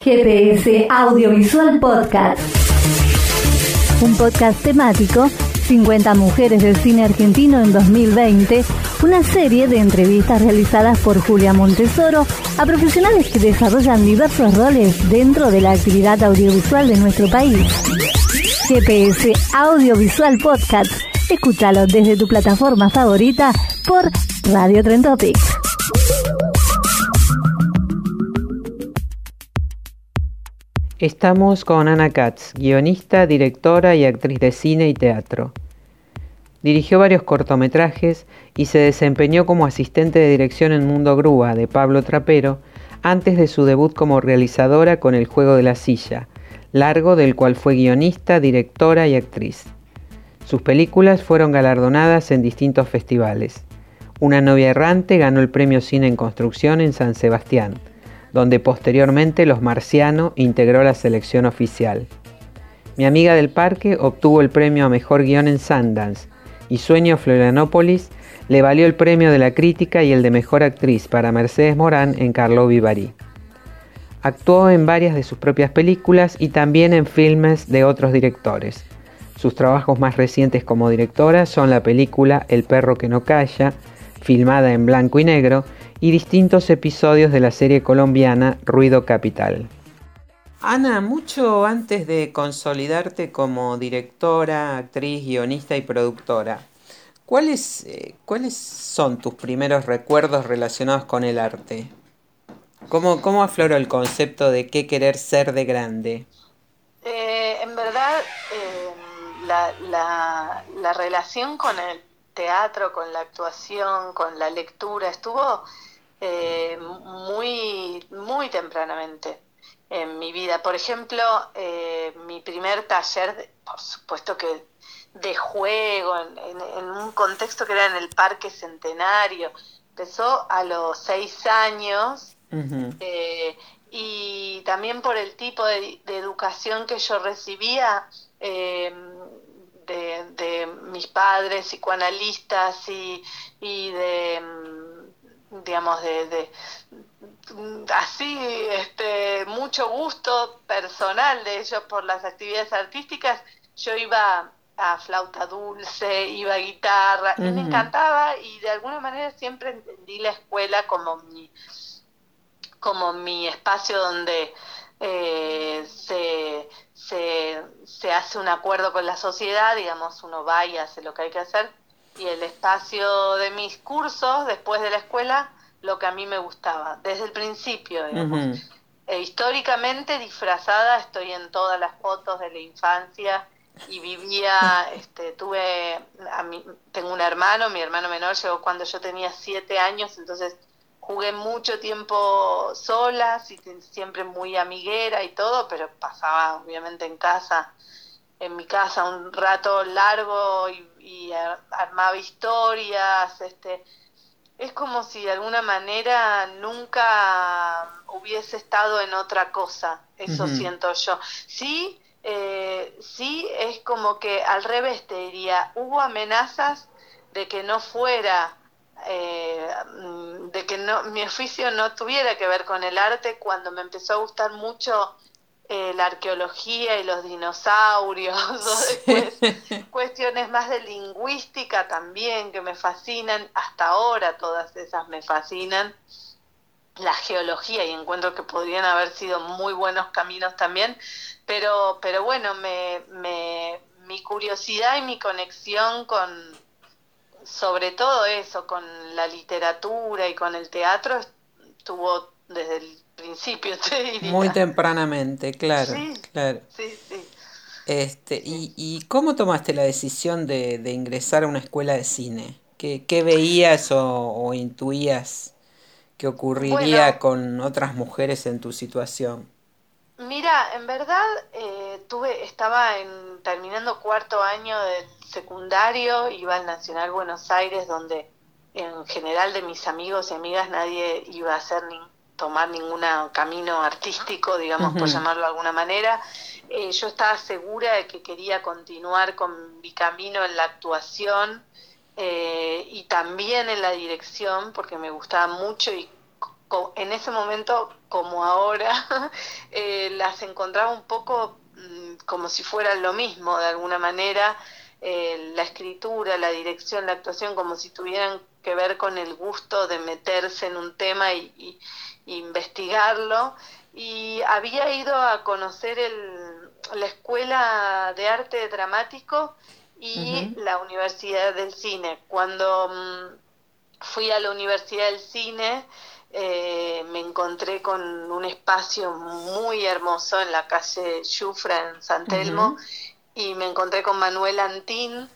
GPS Audiovisual Podcast. Un podcast temático 50 mujeres del cine argentino en 2020, una serie de entrevistas realizadas por Julia Montesoro a profesionales que desarrollan diversos roles dentro de la actividad audiovisual de nuestro país. GPS Audiovisual Podcast. Escúchalo desde tu plataforma favorita por Radio Trend Estamos con Ana Katz, guionista, directora y actriz de cine y teatro. Dirigió varios cortometrajes y se desempeñó como asistente de dirección en Mundo Grúa de Pablo Trapero antes de su debut como realizadora con El Juego de la Silla, largo del cual fue guionista, directora y actriz. Sus películas fueron galardonadas en distintos festivales. Una novia errante ganó el premio Cine en Construcción en San Sebastián donde posteriormente Los Marciano integró la selección oficial. Mi amiga del parque obtuvo el premio a mejor guion en Sundance y Sueño Florianópolis le valió el premio de la crítica y el de mejor actriz para Mercedes Morán en Carlo Vivari. Actuó en varias de sus propias películas y también en filmes de otros directores. Sus trabajos más recientes como directora son la película El perro que no calla, filmada en blanco y negro, y distintos episodios de la serie colombiana Ruido Capital. Ana, mucho antes de consolidarte como directora, actriz, guionista y productora, ¿cuáles, eh, ¿cuáles son tus primeros recuerdos relacionados con el arte? ¿Cómo, cómo afloró el concepto de qué querer ser de grande? Eh, en verdad, eh, la, la, la relación con el teatro, con la actuación, con la lectura, estuvo eh, muy, muy tempranamente en mi vida. Por ejemplo, eh, mi primer taller, por supuesto que de juego, en, un contexto que era en el Parque Centenario, empezó a los seis años. Eh, y también por el tipo de, educación que yo recibía de, de, mis padres psicoanalistas y, y de digamos, de, así, este, mucho gusto personal de ellos por las actividades artísticas, yo iba a flauta dulce, iba a guitarra, y me encantaba y de alguna manera siempre entendí la escuela como mi, como mi espacio donde eh, se, se, se hace un acuerdo con la sociedad, digamos, uno va y hace lo que hay que hacer, y el espacio de mis cursos después de la escuela lo que a mí me gustaba, desde el principio, e históricamente disfrazada estoy en todas las fotos de la infancia y vivía, este, tuve, a tengo un hermano, mi hermano menor llegó cuando yo tenía siete años, entonces jugué mucho tiempo sola, siempre muy amiguera y todo, pero pasaba obviamente en casa, en mi casa un rato largo y y armaba historias, este, es como si de alguna manera nunca hubiese estado en otra cosa, eso siento yo. Sí, eh, sí es como que al revés te diría, hubo amenazas de que no fuera, eh, de que no, mi oficio no tuviera que ver con el arte cuando me empezó a gustar mucho eh, la arqueología y los dinosaurios, cuestiones más de lingüística también que me fascinan, hasta ahora todas esas me fascinan, la geología y encuentro que podrían haber sido muy buenos caminos también, pero, pero bueno, me, me, mi curiosidad y mi conexión con, sobre todo eso, con la literatura y con el teatro, estuvo desde el principio, te diría. Muy tempranamente, claro, claro. Sí, sí. Este, y, ¿Y cómo tomaste la decisión de, de ingresar a una escuela de cine? ¿Qué, qué veías o, intuías que ocurriría con otras mujeres en tu situación? Mira, en verdad eh, tuve, estaba en, terminando cuarto año del secundario, iba al Nacional Buenos Aires, donde en general de mis amigos y amigas nadie iba a hacer ni, tomar ningún camino artístico, digamos, por llamarlo de alguna manera. Eh, yo estaba segura de que quería continuar con mi camino en la actuación eh, y también en la dirección, porque me gustaba mucho y en ese momento, como ahora, eh, las encontraba un poco mm, como si fueran lo mismo, de alguna manera, eh, la escritura, la dirección, la actuación, como si tuvieran que ver con el gusto de meterse en un tema y, investigarlo. Y había ido a conocer el, la Escuela de Arte Dramático y la Universidad del Cine. Cuando mm, fui a la Universidad del Cine, eh, me encontré con un espacio muy hermoso en la calle Yufra en San Telmo y me encontré con Manuel Antín,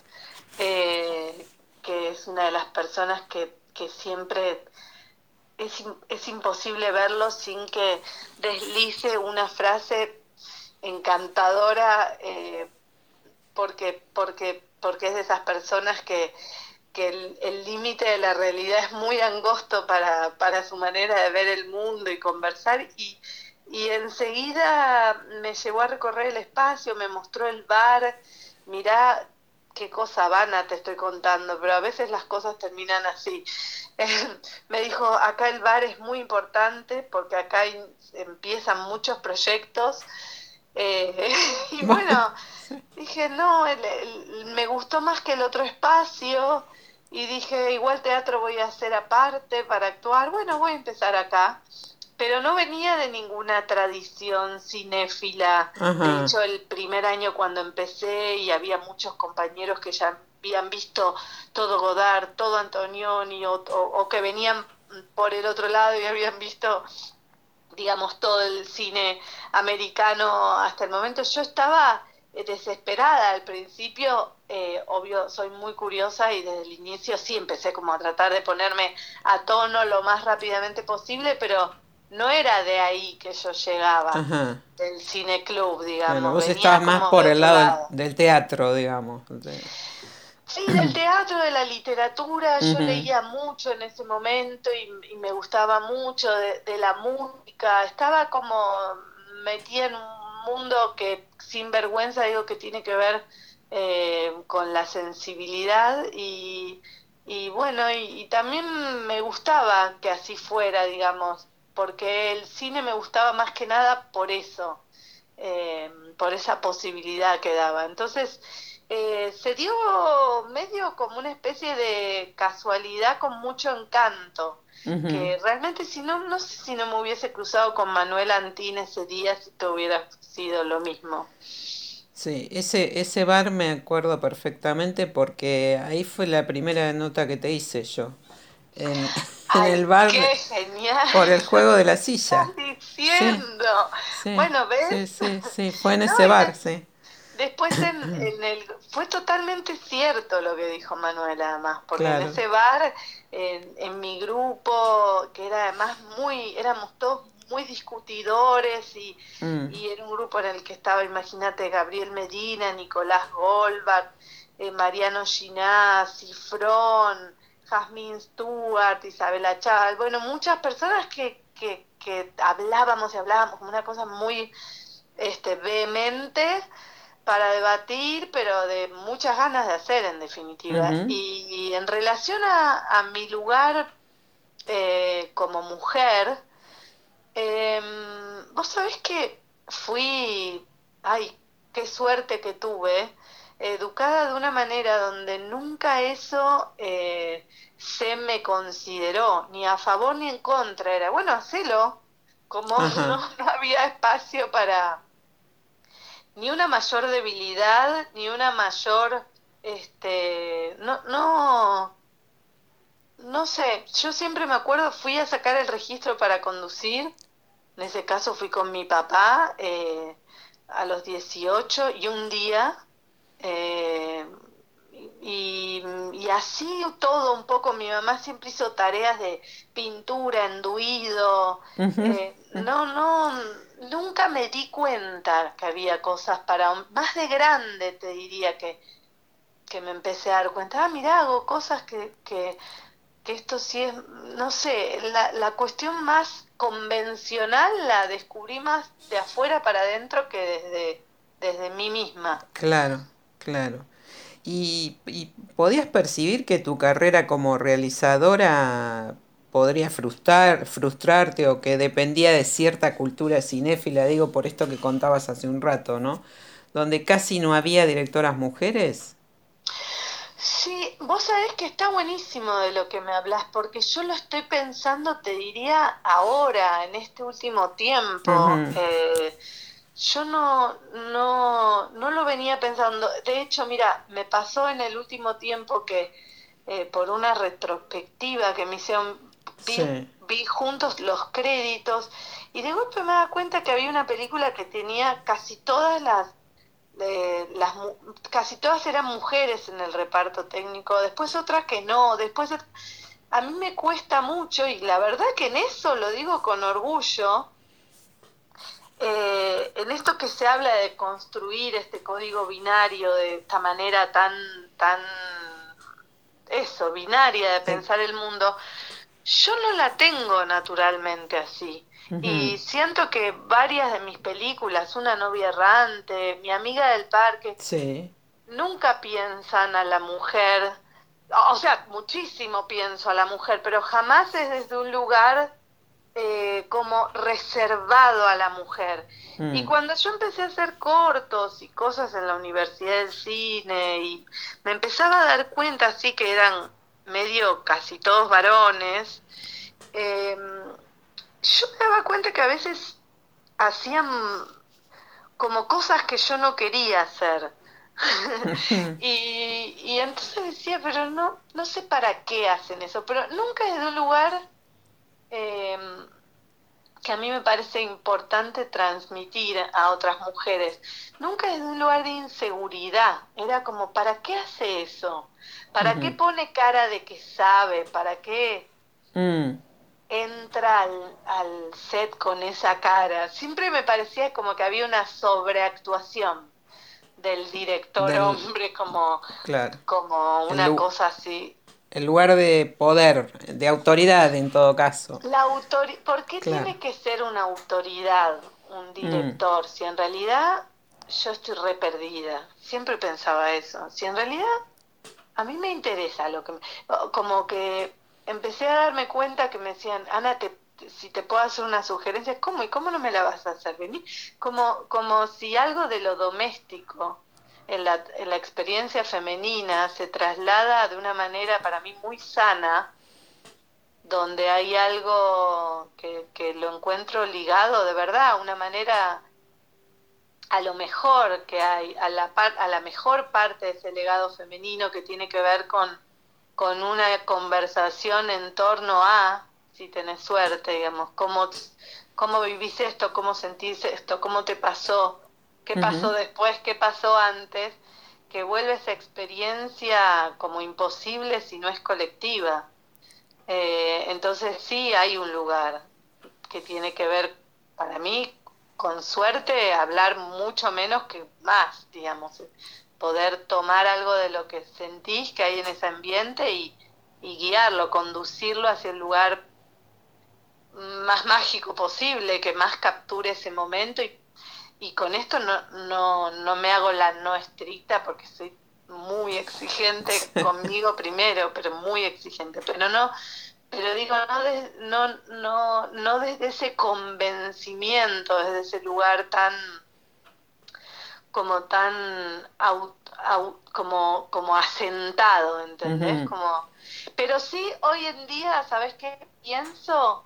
eh, que es una de las personas que, que siempre es, es, imposible verlo sin que deslice una frase encantadora eh, porque, porque, porque es de esas personas que, que el límite de la realidad es muy angosto para, para su manera de ver el mundo y conversar y, y enseguida me llevó a recorrer el espacio, me mostró el bar, mirá qué cosa vana te estoy contando, pero a veces las cosas terminan así. me dijo, acá el bar es muy importante porque acá empiezan muchos proyectos. Eh, y bueno, dije, no, me gustó más que el otro espacio y dije, igual teatro voy a hacer aparte para actuar, bueno, voy a empezar acá. Pero no venía de ninguna tradición cinéfila. De hecho, el primer año cuando empecé y había muchos compañeros que ya habían visto todo Godard, todo Antonioni, o, o que venían por el otro lado y habían visto digamos, todo el cine americano hasta el momento. Yo estaba desesperada. Al principio, eh, obvio, soy muy curiosa y desde el inicio sí empecé como a tratar de ponerme a tono lo más rápidamente posible, pero no era de ahí que yo llegaba, del cine club, digamos. Bueno, vos estabas más por el lado, del teatro, digamos. Sí, del teatro, de la literatura, yo leía mucho en ese momento y, me gustaba mucho de, de la música, estaba como metida en un mundo que sin vergüenza digo que tiene que ver eh, con la sensibilidad y, y bueno, y, también me gustaba que así fuera, digamos, porque el cine me gustaba más que nada por eso, eh, por esa posibilidad que daba. Entonces, eh, se dio medio como una especie de casualidad con mucho encanto que realmente si no, no sé si no me hubiese cruzado con Manuel Antín ese día, si te hubiera sido lo mismo. Sí, ese, ese bar me acuerdo perfectamente porque ahí fue la primera nota que te hice yo. En, el bar por el juego de la silla. diciendo? Bueno, ¿ves? Sí, sí, sí, fue en ese bar, sí. Después en, el, fue totalmente cierto lo que dijo Manuel además, porque en ese bar, en, mi grupo, que era además muy, éramos todos muy discutidores y, mm. y era un grupo en el que estaba, imagínate, Gabriel Medina, Nicolás Goldberg, eh, Mariano Ginás, Cifrón, Jasmine Stewart, Isabela Chávez, bueno, muchas personas que, que, que hablábamos y hablábamos como una cosa muy este, vehemente para debatir, pero de muchas ganas de hacer en definitiva. y, en relación a, mi lugar eh, como mujer, em, vos sabés que fui, ay, qué suerte que tuve, educada de una manera donde nunca eso eh, se me consideró, ni a favor ni en contra, era, bueno, hacelo, como no había espacio para ni una mayor debilidad, ni una mayor, este, no, no, no sé, yo siempre me acuerdo, fui a sacar el registro para conducir, en ese caso fui con mi papá eh, a los 18 y un día, eh, y, y, así todo un poco, mi mamá siempre hizo tareas de pintura, enduido, eh, no, no, nunca me di cuenta que había cosas para más de grande te diría que, que me empecé a dar cuenta, ah, mira, hago cosas que, que, que esto sí es, no sé, la, la cuestión más convencional la descubrí más de afuera para adentro que desde, desde mí misma. Claro, claro. ¿Y, ¿Y podías percibir que tu carrera como realizadora podría frustrar, frustrarte o que dependía de cierta cultura cinéfila, digo por esto que contabas hace un rato, ¿no? Donde casi no había directoras mujeres. Vos sabés que está buenísimo de lo que me hablas, porque yo lo estoy pensando, te diría, ahora, en este último tiempo. eh, yo no, no, no lo venía pensando. De hecho, mira, me pasó en el último tiempo que eh, por una retrospectiva que me hicieron, vi, Sí. vi juntos los créditos y de golpe me daba cuenta que había una película que tenía casi todas las, eh, las casi todas eran mujeres en el reparto técnico, después otras que no, después a mí me cuesta mucho y la verdad que en eso lo digo con orgullo eh, en esto que se habla de construir este código binario de esta manera tan, tan, eso, binaria de pensar el mundo, yo no la tengo naturalmente así. Y siento que varias de mis películas, Una novia errante, Mi amiga del parque, Sí. nunca piensan a la mujer, o sea, muchísimo pienso a la mujer, pero jamás es desde un lugar eh, como reservado a la mujer. Mm. Y cuando yo empecé a hacer cortos y cosas en la Universidad del Cine y me empezaba a dar cuenta así que eran medio casi todos varones, eh, yo me daba cuenta que a veces hacían como cosas que yo no quería hacer. y, y entonces decía, pero no, no sé para qué hacen eso, pero nunca desde un lugar eh, que a mí me parece importante transmitir a otras mujeres, nunca desde un lugar de inseguridad, era como, ¿para qué hace eso? ¿Para qué pone cara de que sabe? ¿Para qué Mm. Entra al, al set con esa cara? Siempre me parecía como que había una sobreactuación del director Del- hombre, como, Claro. como una cosa así. El lugar de poder, de autoridad en todo caso. La autori ¿Por qué Claro. tiene que ser una autoridad un director? Si en realidad yo estoy re perdida. Siempre pensaba eso. Si en realidad a mí me interesa lo que... me- Como que empecé a darme cuenta que me decían, Ana, te, si te puedo hacer una sugerencia, ¿cómo? ¿Y cómo no me la vas a hacer? Vení. Como, como si algo de lo doméstico en la, en la experiencia femenina se traslada de una manera para mí muy sana donde hay algo que, que lo encuentro ligado de verdad una manera a lo mejor que hay, a la, par- a la mejor parte de ese legado femenino que tiene que ver con, con una conversación en torno a, si tenés suerte, digamos, cómo, cómo vivís esto, cómo sentís esto, cómo te pasó, qué pasó después, qué pasó antes, que vuelve esa experiencia como imposible si no es colectiva. Eh, entonces sí hay un lugar que tiene que ver, para mí, con suerte, hablar mucho menos que más, digamos, poder tomar algo de lo que sentís que hay en ese ambiente y, y guiarlo, conducirlo hacia el lugar más mágico posible, que más capture ese momento. Y, y con esto no, no, no me hago la no estricta porque soy muy exigente conmigo primero, pero muy exigente, pero no, pero digo, no, de- no, no, no desde ese convencimiento, desde ese lugar tan, como tan, au- au- como, como asentado, ¿entendés? Como, pero sí, hoy en día, ¿sabes qué? Pienso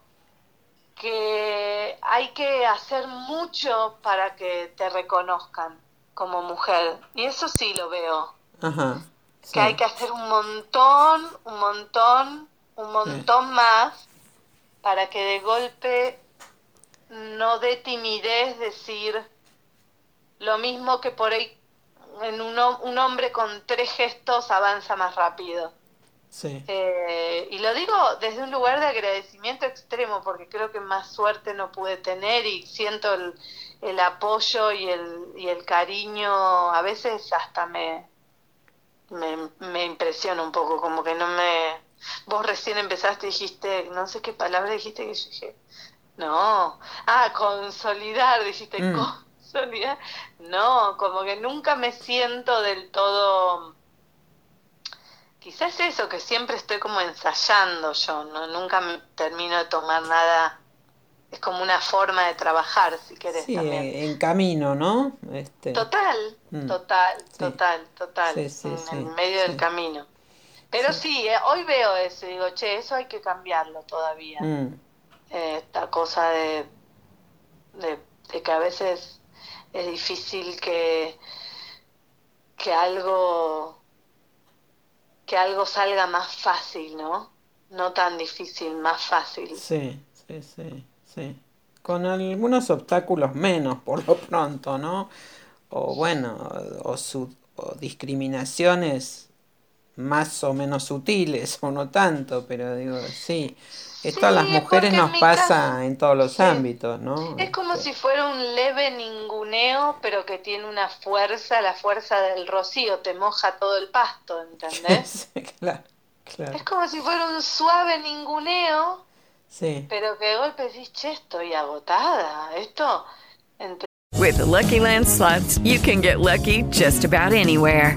que hay que hacer mucho para que te reconozcan como mujer, y eso sí lo veo Ajá. que hay que hacer un montón, un montón, un montón más para que de golpe no dé timidez decir lo mismo que por ahí en un, un hombre con tres gestos avanza más rápido. Sí. Eh, y lo digo desde un lugar de agradecimiento extremo, porque creo que más suerte no pude tener y siento el, el apoyo y el, y el cariño, a veces hasta me, me, me impresiona un poco, como que no me... Vos recién empezaste y dijiste, no sé qué palabra dijiste que yo dije, no, ah, consolidar, dijiste, Mm. Consolidar, no, como que nunca me siento del todo Quizás eso, que siempre estoy como ensayando yo, ¿no? Nunca me termino de tomar nada. Es como una forma de trabajar, si querés Sí, también. eh, en camino, ¿no? Este, Total, Mm. total, Sí. total, total. Sí, sí, en el medio del camino. Pero sí, eh, hoy veo eso y digo, che, eso hay que cambiarlo todavía. mm, Eh, esta cosa de, de, de que a veces es difícil que, que algo que algo salga más fácil, ¿no? No tan difícil, más fácil. sí, sí, sí, sí. Con algunos obstáculos menos, por lo pronto, ¿no? O bueno, o, su- o discriminaciones más o menos sutiles, o no tanto, pero digo, sí. Esto a las Sí, mujeres nos pasa caso- en todos los sí. ámbitos, ¿no? Es como Este, si fuera un leve ninguneo, pero que tiene una fuerza, la fuerza del rocío, te moja todo el pasto, ¿entendés? sí, claro, claro, Es como si fuera un suave ninguneo, sí. pero que de golpe decís, che, estoy agotada. Esto, entre With the Lucky Land slots, you can get lucky just about anywhere.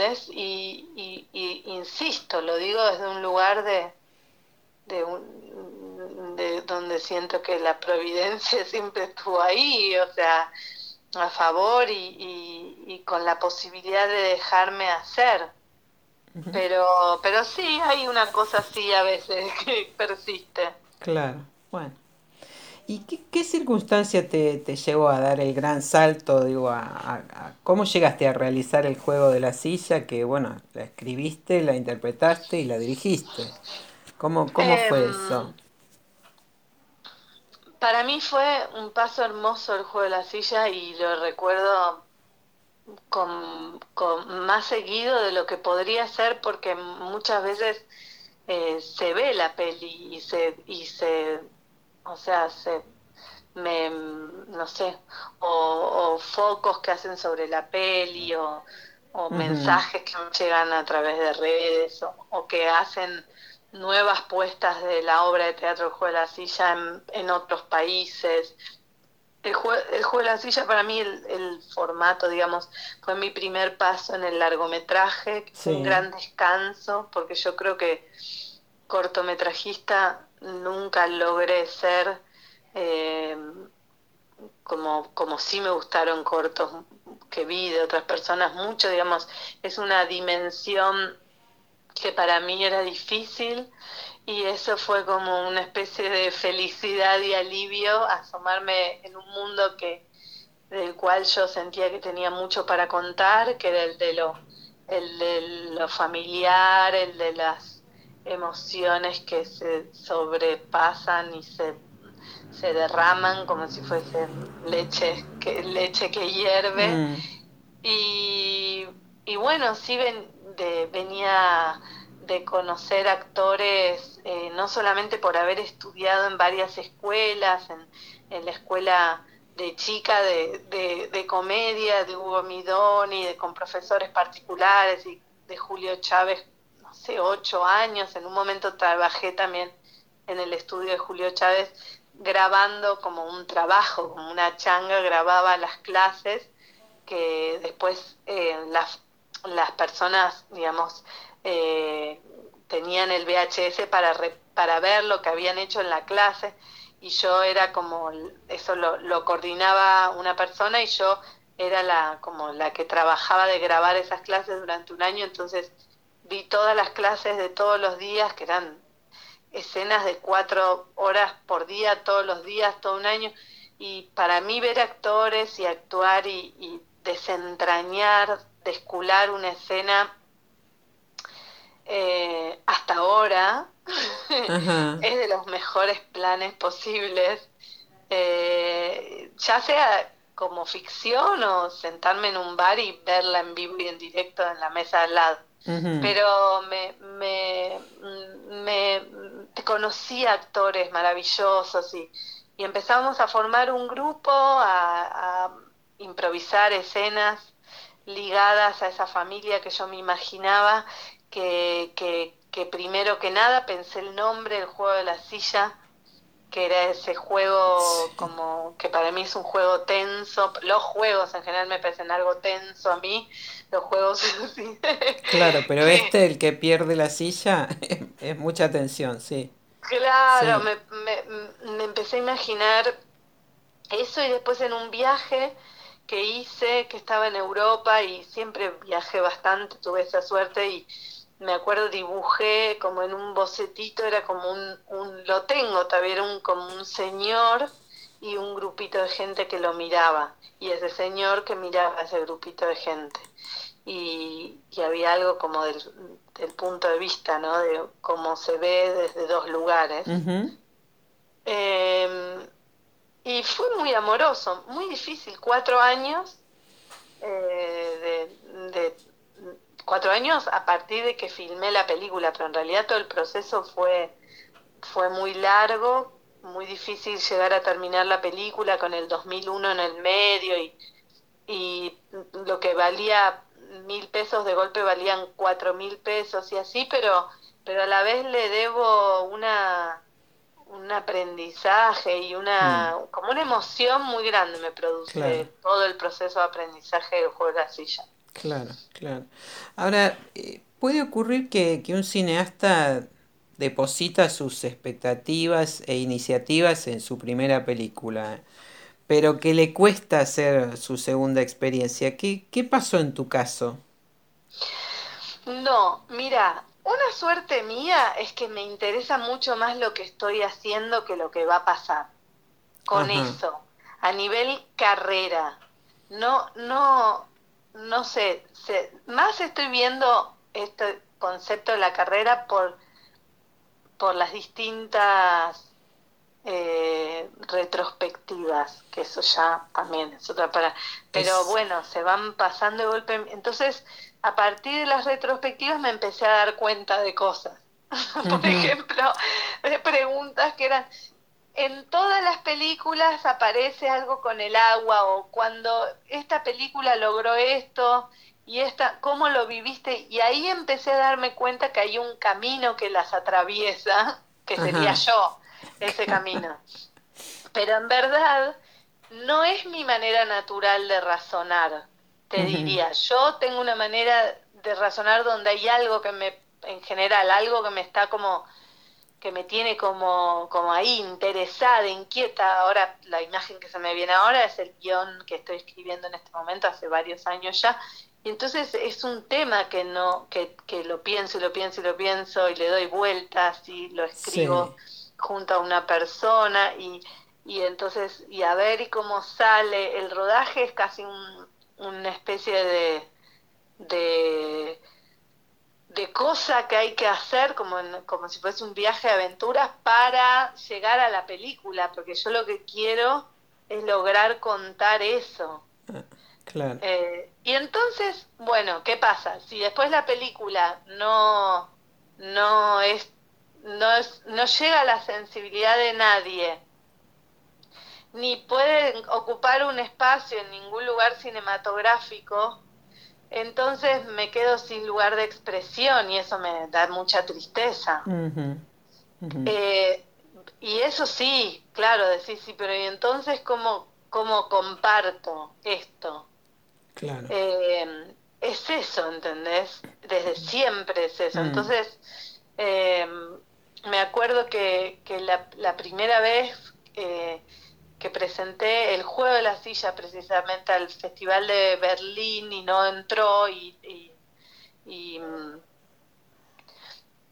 ¿Entendés? Y, y, y insisto, lo digo desde un lugar de, de, un, de donde siento que la providencia siempre estuvo ahí, o sea, a favor y, y, y con la posibilidad de dejarme hacer. Pero, pero sí, hay una cosa así a veces que persiste. Claro, bueno. ¿Y qué, qué circunstancia te, te llevó a dar el gran salto? Digo, a, a- a- ¿cómo llegaste a realizar el juego de la silla? Que bueno, la escribiste, la interpretaste y la dirigiste. ¿Cómo, cómo fue Em, eso? Para mí fue un paso hermoso el juego de la silla y lo recuerdo con, con más seguido de lo que podría ser porque muchas veces eh, se ve la peli y se, y se o sea, se me, no sé, o, o focos que hacen sobre la peli o, mensajes que llegan a través de redes o, o que hacen nuevas puestas de la obra de teatro El Juego de la Silla en, en otros países. El, jue- el Juego de la Silla para mí, el, el formato, digamos, fue mi primer paso en el largometraje, Sí. un gran descanso, porque yo creo que cortometrajista nunca logré ser eh, como, como sí me gustaron cortos que vi de otras personas, mucho, digamos, es una dimensión que para mí era difícil y eso fue como una especie de felicidad y alivio asomarme en un mundo que del cual yo sentía que tenía mucho para contar, que era el de lo, el de lo familiar, el de las emociones que se sobrepasan y se, se derraman como si fuese leche que, leche que hierve. Mm, Y, y bueno, sí ven- de- venía de conocer actores, eh, no solamente por haber estudiado en varias escuelas, en, en la escuela de chica de, de, de comedia, de Hugo Midoni, de, con profesores particulares y de Julio Chávez, ocho años. En un momento trabajé también en el estudio de Julio Chávez grabando como un trabajo, como una changa, grababa las clases que después eh, las, las personas, digamos, eh, tenían el VHS para, para ver lo que habían hecho en la clase y yo era como, eso lo, lo coordinaba una persona y yo era la, como la que trabajaba de grabar esas clases durante un año, entonces vi todas las clases de todos los días, que eran escenas de cuatro horas por día, todos los días, todo un año, y para mí ver actores y actuar y, desentrañar, descular una escena eh, hasta ahora es de los mejores planes posibles, eh, ya sea como ficción o sentarme en un bar y verla en vivo y en directo en la mesa al lado. Pero me, me, me, conocí actores maravillosos y, y empezamos a formar un grupo, a, improvisar escenas ligadas a esa familia que yo me imaginaba, que, que, que primero que nada pensé el nombre, el juego de la silla, que era ese juego como que para mí es un juego tenso. Los juegos en general me parecen algo tenso a mí, los juegos Claro, pero este, el que pierde la silla, es mucha tensión, sí. Claro, Me, me, empecé a imaginar eso y después en un viaje que hice, que estaba en Europa y siempre viajé bastante, tuve esa suerte y me acuerdo dibujé como en un bocetito, era como un, un lo tengo todavía, era un, como un señor y un grupito de gente que lo miraba, y ese señor que miraba a ese grupito de gente. Y, y había algo como del, del, punto de vista, ¿no? De cómo se ve desde dos lugares. Em, y fue muy amoroso, muy difícil, cuatro años eh, de, de cuatro años a partir de que filmé la película, pero en realidad todo el proceso fue, fue muy largo, muy difícil llegar a terminar la película con el 2001 en el medio y, y lo que valía mil pesos de golpe valían cuatro mil pesos y así, pero, pero a la vez le debo una un aprendizaje y una mm. como una emoción muy grande me produce todo el proceso de aprendizaje del juego de la silla. Claro, claro. Ahora, eh, ¿puede ocurrir que, un cineasta deposita sus expectativas e iniciativas en su primera película, pero que le cuesta hacer su segunda experiencia? ¿Qué, qué pasó en tu caso? No, mira, una suerte mía es que me interesa mucho más lo que estoy haciendo que lo que va a pasar con eso, a nivel carrera. No, no, no sé, más estoy viendo este concepto de la carrera por, por las distintas eh, retrospectivas, que eso ya también es otra para... Pero bueno, se van pasando de golpe. Entonces, a partir de las retrospectivas me empecé a dar cuenta de cosas. por ejemplo, de preguntas que eran, en todas las películas aparece algo con el agua o cuando esta película logró esto y esta, ¿cómo lo viviste? Y ahí empecé a darme cuenta que hay un camino que las atraviesa, que sería yo, ese camino. Pero en verdad no es mi manera natural de razonar, te diría. Yo tengo una manera de razonar donde hay algo que me, en general, algo que me está como que me tiene como, como ahí interesada, inquieta. Ahora la imagen que se me viene ahora es el guion que estoy escribiendo en este momento hace varios años ya. Y entonces es un tema que no, que, que lo pienso y lo pienso y lo pienso y le doy vueltas y lo escribo junto a una persona y, y entonces, y a ver y cómo sale. El rodaje es casi un, una especie de, de de cosa que hay que hacer como, como si fuese un viaje de aventuras para llegar a la película, porque yo lo que quiero es lograr contar eso. Ah, claro. Eh, y entonces, bueno, ¿qué pasa? Si después la película no, no es, no es, no llega a la sensibilidad de nadie, ni puede ocupar un espacio en ningún lugar cinematográfico, entonces me quedo sin lugar de expresión y eso me da mucha tristeza. Eh, y eso sí, claro, decís, sí, pero ¿y entonces cómo, cómo comparto esto? Claro. Eh, es eso, ¿entendés? Desde siempre es eso. Mm. Entonces, eh, me acuerdo que, que la, la primera vez eh, que presenté el juego de la silla precisamente al Festival de Berlín y no entró y, y, y, mm,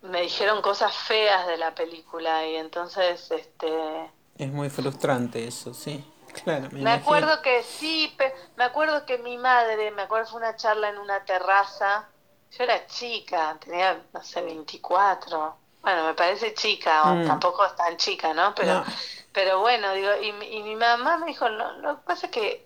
me dijeron cosas feas de la película y entonces este Es muy frustrante eso, sí. Claro, me, acuerdo que sí, me acuerdo que mi madre, me acuerdo fue una charla en una terraza. Yo era chica, tenía, no sé, 24. Bueno, me parece chica, o Mm. tampoco es tan chica, ¿no? Pero, No. Pero bueno, digo, y, mi- y mi mamá me dijo, no, lo que pasa es que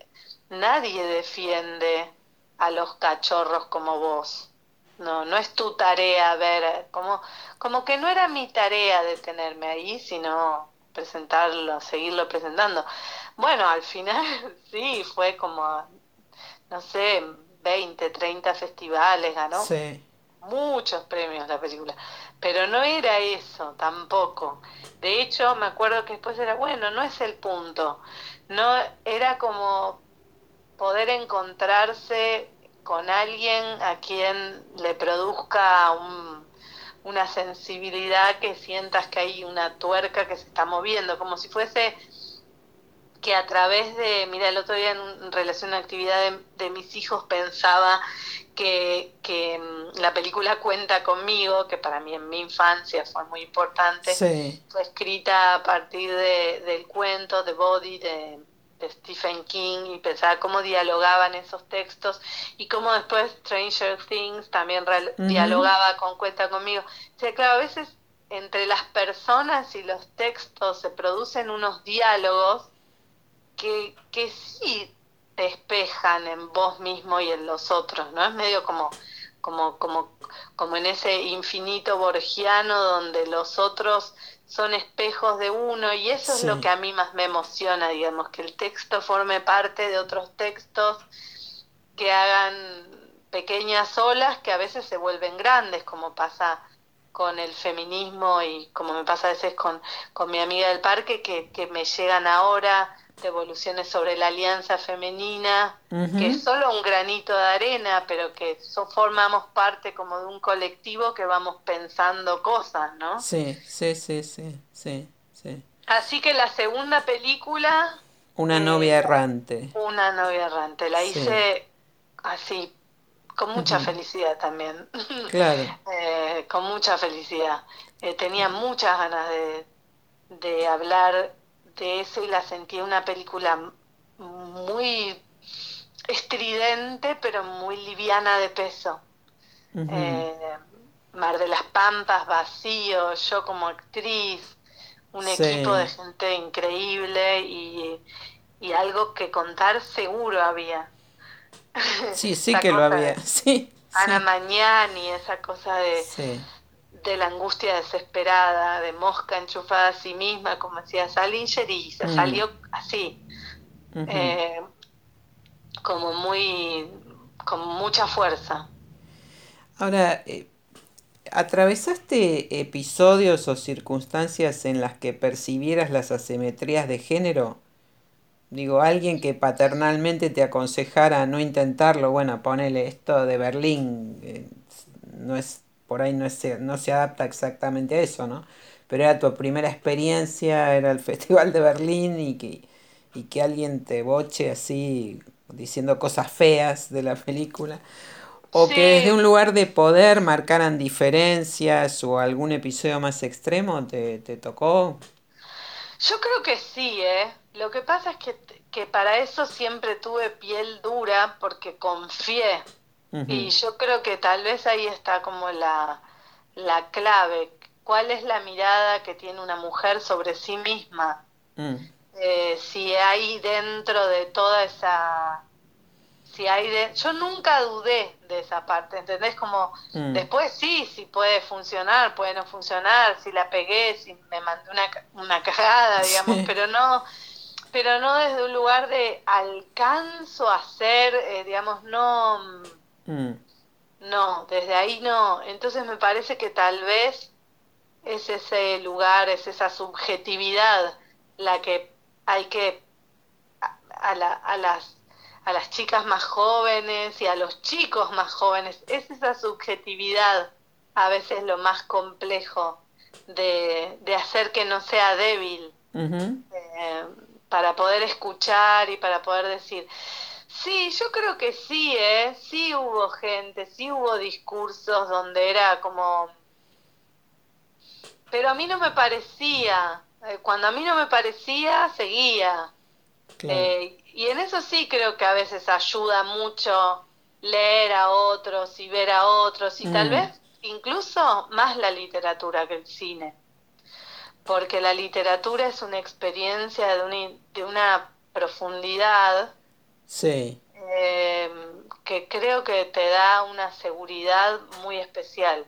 nadie defiende a los cachorros como vos. No, no es tu tarea ver, como, como que no era mi tarea detenerme ahí, sino presentarlo, seguirlo presentando. Bueno, al final sí, fue como, no sé, 20, 30 festivales, ganó Sí. muchos premios la película, pero no era eso tampoco. De hecho, me acuerdo que después era, bueno, no es el punto, no era como poder encontrarse con alguien a quien le produzca un- una sensibilidad que sientas que hay una tuerca que se está moviendo, como si fuese que a través de, mira, el otro día en, relación a una actividad de mis hijos pensaba que, que mm, la película Cuenta conmigo, que para mí en mi infancia fue muy importante, Sí. fue escrita a partir de, del cuento The Body de, de Stephen King y pensaba cómo dialogaban esos textos y cómo después Stranger Things también dialogaba con Cuenta conmigo. O sea, claro, a veces entre las personas y los textos se producen unos diálogos que, que sí despejan en vos mismo y en los otros, ¿no? Es medio como, como, como, como en ese infinito borgiano donde los otros son espejos de uno y eso es lo que a mí más me emociona, digamos, que el texto forme parte de otros textos que hagan pequeñas olas que a veces se vuelven grandes, como pasa con el feminismo y como me pasa a veces con, con mi amiga del parque, que, que me llegan ahora devoluciones sobre la alianza femenina, que es solo un granito de arena, pero que so- formamos parte como de un colectivo que vamos pensando cosas, ¿no? Sí, sí, sí, sí, sí, sí. Así que la segunda película, Una novia errante. Una novia errante, la Sí. hice así, con mucha felicidad también. Claro. Eh, con mucha felicidad. Eh, tenía muchas ganas de, de hablar de eso y la sentía una película muy estridente, pero muy liviana de peso. Eh, Mar de las Pampas, vacío, yo como actriz, un Sí. equipo de gente increíble y, y algo que contar seguro había. Sí, sí que lo había. Sí, Ana Mañani, esa cosa de, sí. De la angustia desesperada, de mosca enchufada a sí misma, como decía Salinger, y se Mm. salió así, eh, como muy, con mucha fuerza. Ahora, eh, ¿atravesaste episodios o circunstancias en las que percibieras las asimetrías de género? Digo, alguien que paternalmente te aconsejara no intentarlo, bueno, ponele esto de Berlín, eh, no es, por ahí no, es, no se adapta exactamente a eso, ¿no? Pero era tu primera experiencia, era el Festival de Berlín y que, y que alguien te boche así diciendo cosas feas de la película. O Sí. que desde un lugar de poder marcaran diferencias o algún episodio más extremo te, te tocó. Yo creo que sí, ¿eh? Lo que pasa es que, que para eso siempre tuve piel dura porque confié. Y yo creo que tal vez ahí está como la, la clave. ¿Cuál es la mirada que tiene una mujer sobre sí misma? Mm, Eh, si hay dentro de toda esa... Si hay de... Yo nunca dudé de esa parte, ¿entendés? Como Mm. después sí, si puede funcionar, puede no funcionar, si la pegué, si me mandé una, una cagada, digamos, Sí. pero no pero no desde un lugar de alcanzo a hacer, eh, digamos, no... mm, No, desde ahí no. Entonces me parece que tal vez es ese lugar, es esa subjetividad la que hay que a, la, a, las, a las chicas más jóvenes y a los chicos más jóvenes, es esa subjetividad a veces lo más complejo de, de hacer que no sea débil, eh, para poder escuchar y para poder decir, sí, yo creo que sí, ¿eh? sí hubo gente, sí hubo discursos donde era como... Pero a mí no me parecía, eh, cuando a mí no me parecía, seguía. Eh, y en eso sí creo que a veces ayuda mucho leer a otros y ver a otros y tal mm. vez incluso más la literatura que el cine. Porque la literatura es una experiencia de, de una profundidad sí. Eh, que creo que te da una seguridad muy especial.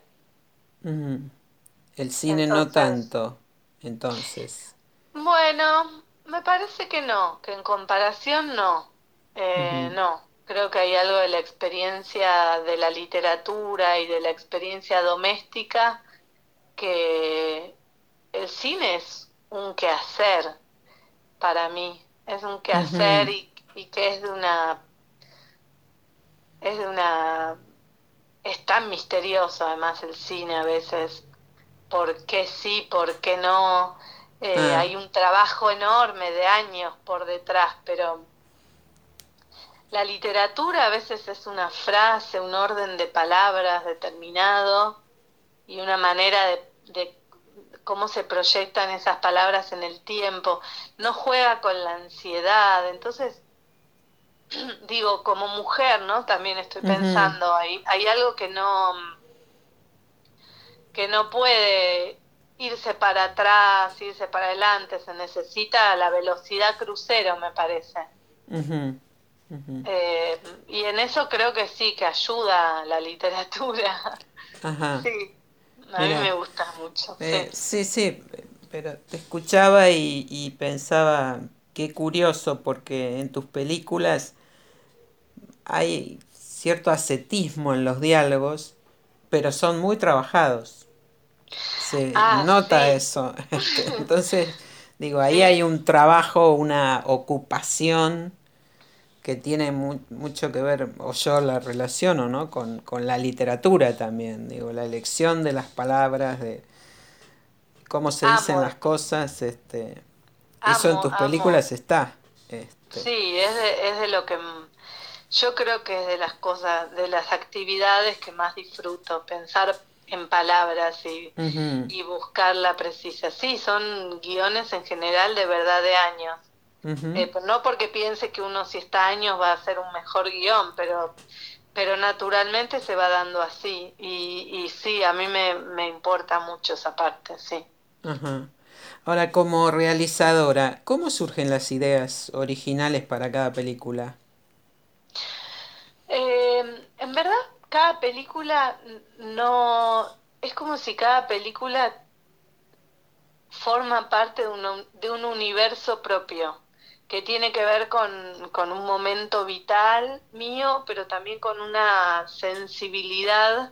El cine no tanto, entonces. Bueno, me parece que no, que en comparación no. Eh, no, creo que hay algo de la experiencia de la literatura y de la experiencia doméstica que el cine es un quehacer para mí, es un quehacer y, y que es de una es de una es tan misterioso además el cine a veces por qué sí, por qué no eh, ah. Hay un trabajo enorme de años por detrás, pero la literatura a veces es una frase, un orden de palabras determinado y una manera de, de cómo se proyectan esas palabras en el tiempo. No juega con la ansiedad. Entonces, digo, como mujer, ¿no? También estoy pensando, hay, hay algo que no que no puede irse para atrás, irse para adelante, se necesita la velocidad crucero, me parece. Eh, y en eso creo que sí, que ayuda la literatura. Sí, a mí me gusta mucho. Eh, sí. sí, pero te escuchaba y, y pensaba, qué curioso, porque en tus películas hay cierto ascetismo en los diálogos, pero son muy trabajados se ah, nota eso. Este, entonces, digo, ahí hay un trabajo, una ocupación que tiene mucho que ver, o yo la relaciono, ¿no? Con, la literatura también, digo, la elección de las palabras, de cómo se dicen las cosas, este, eso en tus películas está. Este. Sí, es de, es de lo que yo creo que es de las cosas, de las actividades que más disfruto, pensar en palabras y, y buscar la precisa. Sí, son guiones en general de verdad de años. Eh, pues no porque piense que uno si está años va a hacer un mejor guion, pero, pero naturalmente se va dando así. Y, y sí, a mí me, me importa mucho esa parte, sí. Ahora, como realizadora, ¿cómo surgen las ideas originales para cada película? Eh, en verdad, cada película no es como si cada película forma parte de un, de un universo propio que tiene que ver con, con, un momento vital mío, pero también con una sensibilidad.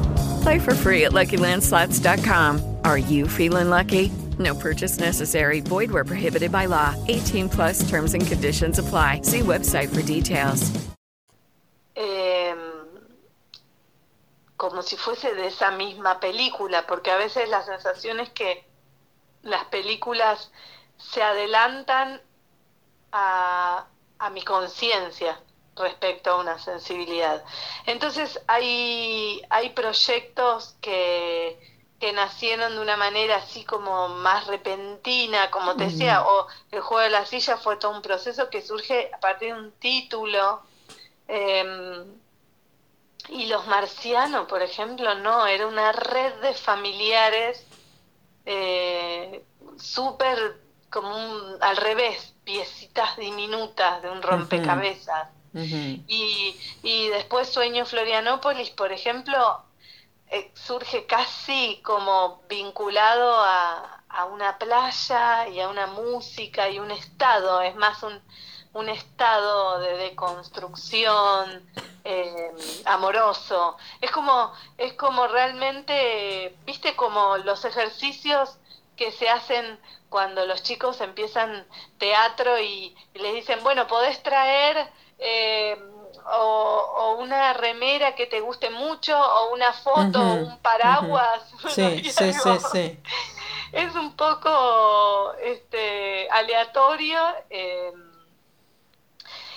Play for free at LuckyLandSlots.com. Are you feeling lucky? No purchase necessary. Void where prohibited by law. 18 plus terms and conditions apply. See website for details. como si fuese de esa misma película, porque a veces la sensación es que las películas se adelantan a, a mi conciencia. Respecto a una sensibilidad. Entonces hay, hay proyectos que, que nacieron de una manera así como más repentina, como te decía, o el juego de la silla fue todo un proceso que surge a partir de un título. em, y los marcianos, por ejemplo, no, era una red de familiares eh, súper como un, al revés, piecitas diminutas de un rompecabezas. Y, y después Sueño Florianópolis, por ejemplo, eh, surge casi como vinculado a, a una playa y a una música y un estado, es más un, un estado de deconstrucción eh, amoroso. Es como, es como realmente, viste, como los ejercicios que se hacen cuando los chicos empiezan teatro y, y les dicen, bueno, podés traer eh, o, o una remera que te guste mucho, o una foto, un paraguas. Sí, sí, sí. Es un poco este, aleatorio. eh,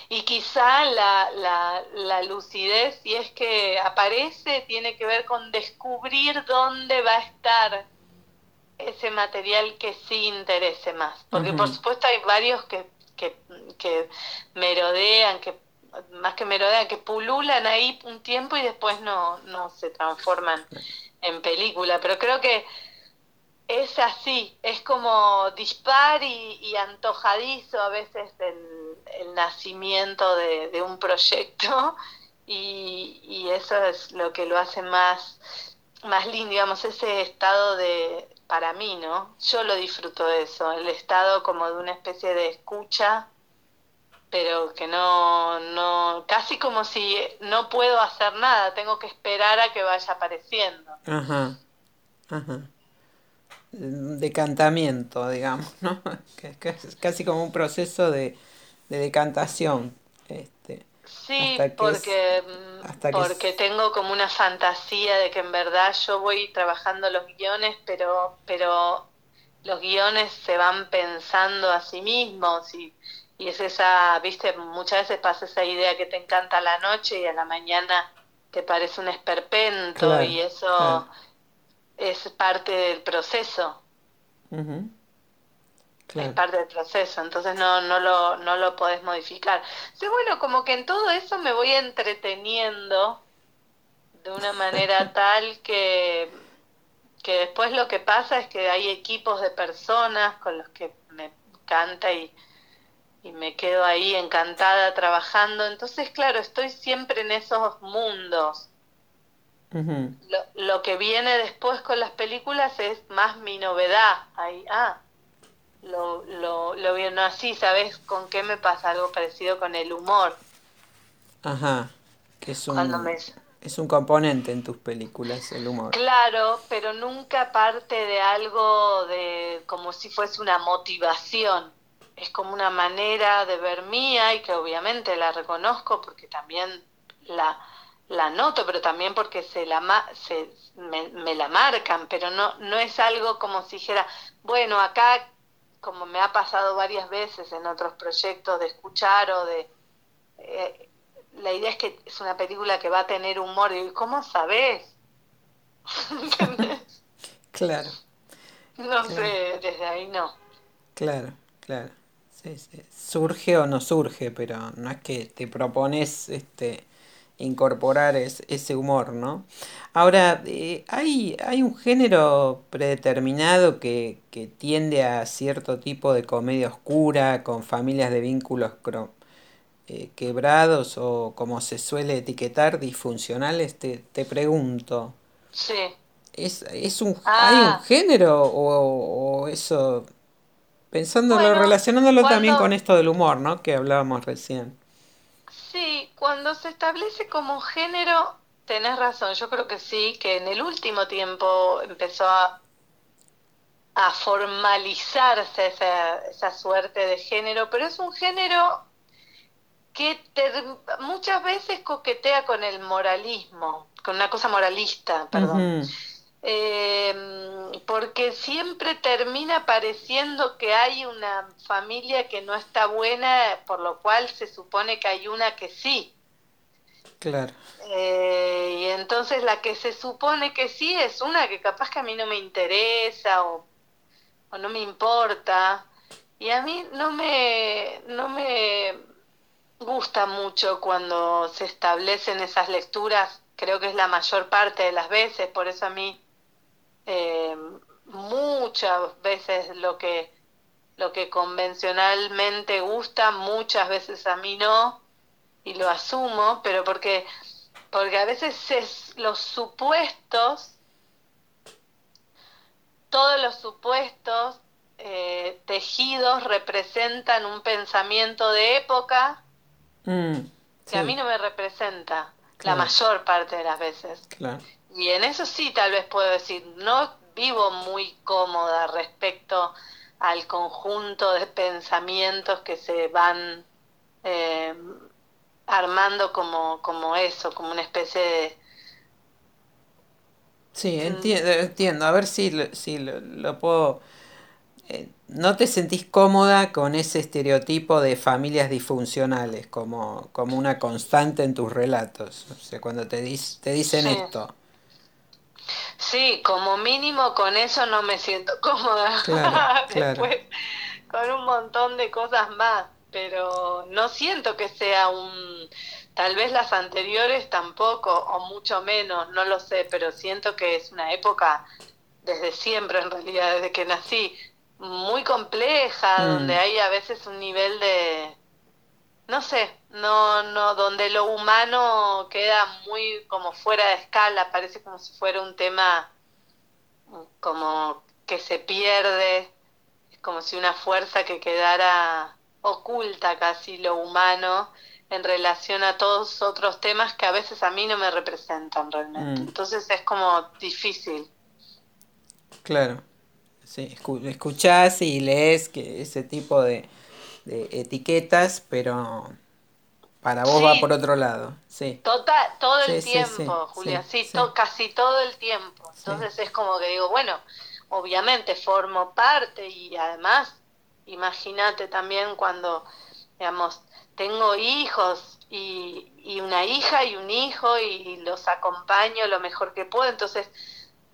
y quizá la, la, la lucidez, si es que aparece, tiene que ver con descubrir dónde va a estar ese material que sí interese más. Porque por supuesto hay varios que, que, que merodean, que más que merodean, que pululan ahí un tiempo y después no, no se transforman en película. Pero creo que es así, es como dispar y, antojadizo a veces el, nacimiento de, un proyecto y, y eso es lo que lo hace más, más lindo, digamos, ese estado de, para mí, ¿no? Yo lo disfruto de eso, el estado como de una especie de escucha, pero que no, no, casi como si no puedo hacer nada, tengo que esperar a que vaya apareciendo. Ajá, ajá. Decantamiento, digamos, ¿no? Que, es casi como un proceso de, de decantación. Este, Sí, es- porque, mm, hasta que es- porque tengo como una fantasía de que en verdad yo voy trabajando los guiones, pero, pero los guiones se van pensando a sí mismos y, y es esa, viste, muchas veces pasa esa idea que te encanta a la noche y a la mañana te parece un esperpento Claro, y eso claro. es parte del proceso. Es Claro. parte del proceso, entonces no, no lo, no lo podés modificar. Sí, bueno, como que en todo eso me voy entreteniendo de una manera tal que, que después lo que pasa es que hay equipos de personas con los que me encanta y, y me quedo ahí encantada trabajando. Entonces, claro, estoy siempre en esos mundos. Lo, lo que viene después con las películas es más mi novedad. Ahí, ah, lo, lo, lo vieron así, ¿sabes con qué me pasa algo parecido con el humor? Ajá. Que es Cuando un, me- es un componente en tus películas, el humor. Claro, pero nunca parte de algo de como si fuese una motivación. Es como una manera de ver mía y que obviamente la reconozco porque también la, la noto, pero también porque se la ma- se, me, me la marcan, pero no, no es algo como si dijera, bueno, acá, como me ha pasado varias veces en otros proyectos de escuchar o de... eh, la idea es que es una película que va a tener humor. Y ¿cómo sabes? Claro, No sé, desde ahí no. claro, claro. Sí, sí. Surge o no surge, pero no es que te propones este, incorporar es- ese humor, ¿no? Ahora, eh, ¿hay, hay un género predeterminado que, que tiende a cierto tipo de comedia oscura, con familias de vínculos eh, quebrados o como se suele etiquetar, disfuncionales? Te, te pregunto. Sí. ¿Es, es un, Ah. ¿Hay un género o, o eso? Pensándolo, Bueno, relacionándolo también con esto del humor, ¿no? Que hablábamos recién. Sí, cuando se establece como género, tenés razón, yo creo que sí, que en el último tiempo empezó a, a formalizarse esa, esa suerte de género, pero es un género que muchas veces coquetea con el moralismo, con una cosa moralista, perdón. Eh, porque siempre termina pareciendo que hay una familia que no está buena, por lo cual se supone que hay una que sí. Claro. Eh, y entonces la que se supone que sí es una que capaz que a mí no me interesa o, o no me importa. Y a mí no me, no me gusta mucho cuando se establecen esas lecturas, creo que es la mayor parte de las veces, por eso a mí eh, muchas veces lo que lo que convencionalmente gusta, muchas veces a mí no, y lo asumo, pero porque, porque a veces es, los supuestos, todos los supuestos eh, tejidos representan un pensamiento de época Mm, que a mí no me representa Claro. la mayor parte de las veces. claro. Y en eso sí tal vez puedo decir, no vivo muy cómoda respecto al conjunto de pensamientos que se van eh, armando como, como eso, como una especie de... Sí, entiendo, entiendo. A ver si, lo- si lo, lo puedo... eh, ¿no te sentís cómoda con ese estereotipo de familias disfuncionales como, como una constante en tus relatos? O sea, cuando te, dis- te dicen Sí. esto. Sí, como mínimo con eso no me siento cómoda. Claro, claro. Después, con un montón de cosas más, pero no siento que sea un... Tal vez las anteriores tampoco, o mucho menos, no lo sé, pero siento que es una época desde siempre, en realidad, desde que nací, muy compleja, Mm. donde hay a veces un nivel de, no sé, no, no, donde lo humano queda muy como fuera de escala, parece como si fuera un tema como que se pierde, es como si una fuerza que quedara oculta casi lo humano en relación a todos otros temas que a veces a mí no me representan realmente. Mm. Entonces es como difícil. Claro. Sí, escu- escuchás y lees que ese tipo de, de etiquetas, pero para vos va por otro lado. Sí. Total, todo el Sí, tiempo, Julia, sí, sí, sí. to- casi todo el tiempo. Entonces es como que digo, bueno, obviamente formo parte y además, imagínate también cuando, digamos, tengo hijos y, y una hija y un hijo y los acompaño lo mejor que puedo, entonces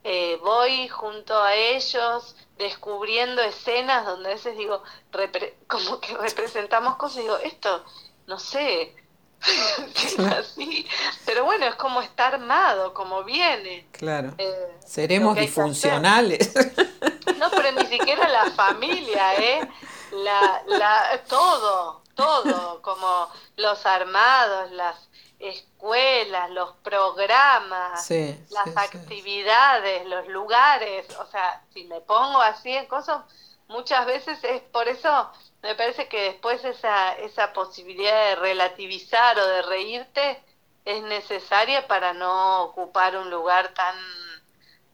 eh, voy junto a ellos descubriendo escenas donde a veces digo, repre- como que representamos cosas y digo, esto, no sé, es así, pero bueno, es como está armado, como viene. Claro. Eh, Seremos disfuncionales. No, pero ni siquiera la familia, ¿eh? La, la, todo, todo, como los armados, las escuelas, los programas, Sí, las sí, sí. actividades, los lugares, o sea, si me pongo así en cosas, muchas veces es por eso me parece que después esa, esa posibilidad de relativizar o de reírte es necesaria para no ocupar un lugar tan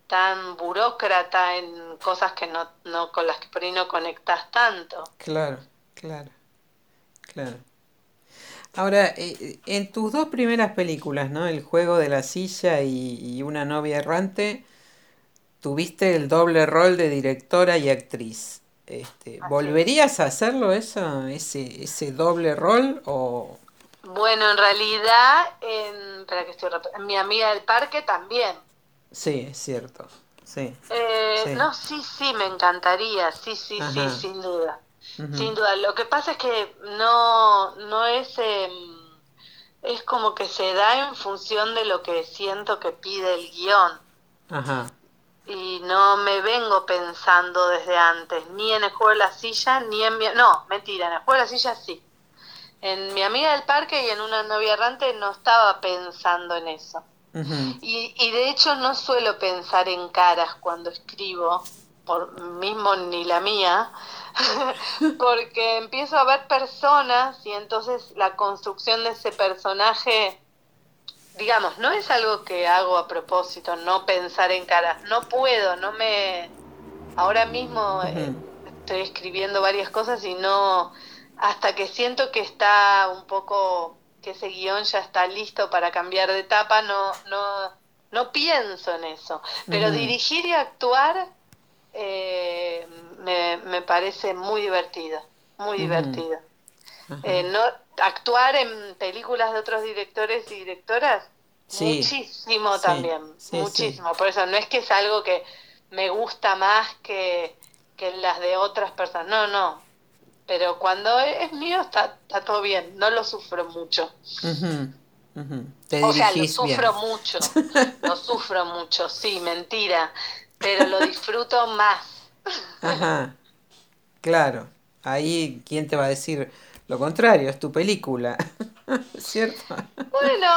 tan burócrata en cosas que no, no con las que por ahí no conectas tanto. Claro, claro, claro. Ahora, eh, en tus dos primeras películas, ¿no? El juego de la silla y, y Una novia errante, tuviste el doble rol de directora y actriz. Este, ¿volverías a hacerlo eso, ese, ese doble rol o Bueno, en realidad, en, que estoy mi amiga del parque también. Sí, es cierto. Sí. Eh, Sí. No, sí, sí, me encantaría, sí, sí, sí, sin duda. Sin duda. Lo que pasa es que no, no es, em, es como que se da en función de lo que siento que pide el guion. Ajá. y no me vengo pensando desde antes, ni en el juego de la silla, ni en mi... No, mentira, en el juego de la silla sí. En mi amiga del parque y en una novia errante no estaba pensando en eso. Y, y de hecho no suelo pensar en caras cuando escribo, por mismo ni la mía, porque empiezo a ver personas y entonces la construcción de ese personaje, digamos, no es algo que hago a propósito, no pensar en caras, no puedo, no me... Ahora mismo eh, estoy escribiendo varias cosas y no, hasta que siento que está un poco, que ese guion ya está listo para cambiar de etapa, no, no, no pienso en eso. Pero dirigir y actuar eh, me, me parece muy divertido, muy divertido. Eh, no, actuar en películas de otros directores y directoras, Sí. muchísimo Sí, también, sí, muchísimo. Por eso no es que es algo que me gusta más que, que las de otras personas, no, no. Pero cuando es mío está, está todo bien, no lo sufro mucho. Te O sea, lo bien. sufro mucho, lo sufro mucho, sí, mentira, pero lo disfruto más. Ajá. Claro. Ahí, ¿quién te va a decir lo contrario? Es tu película. ¿Cierto? Bueno,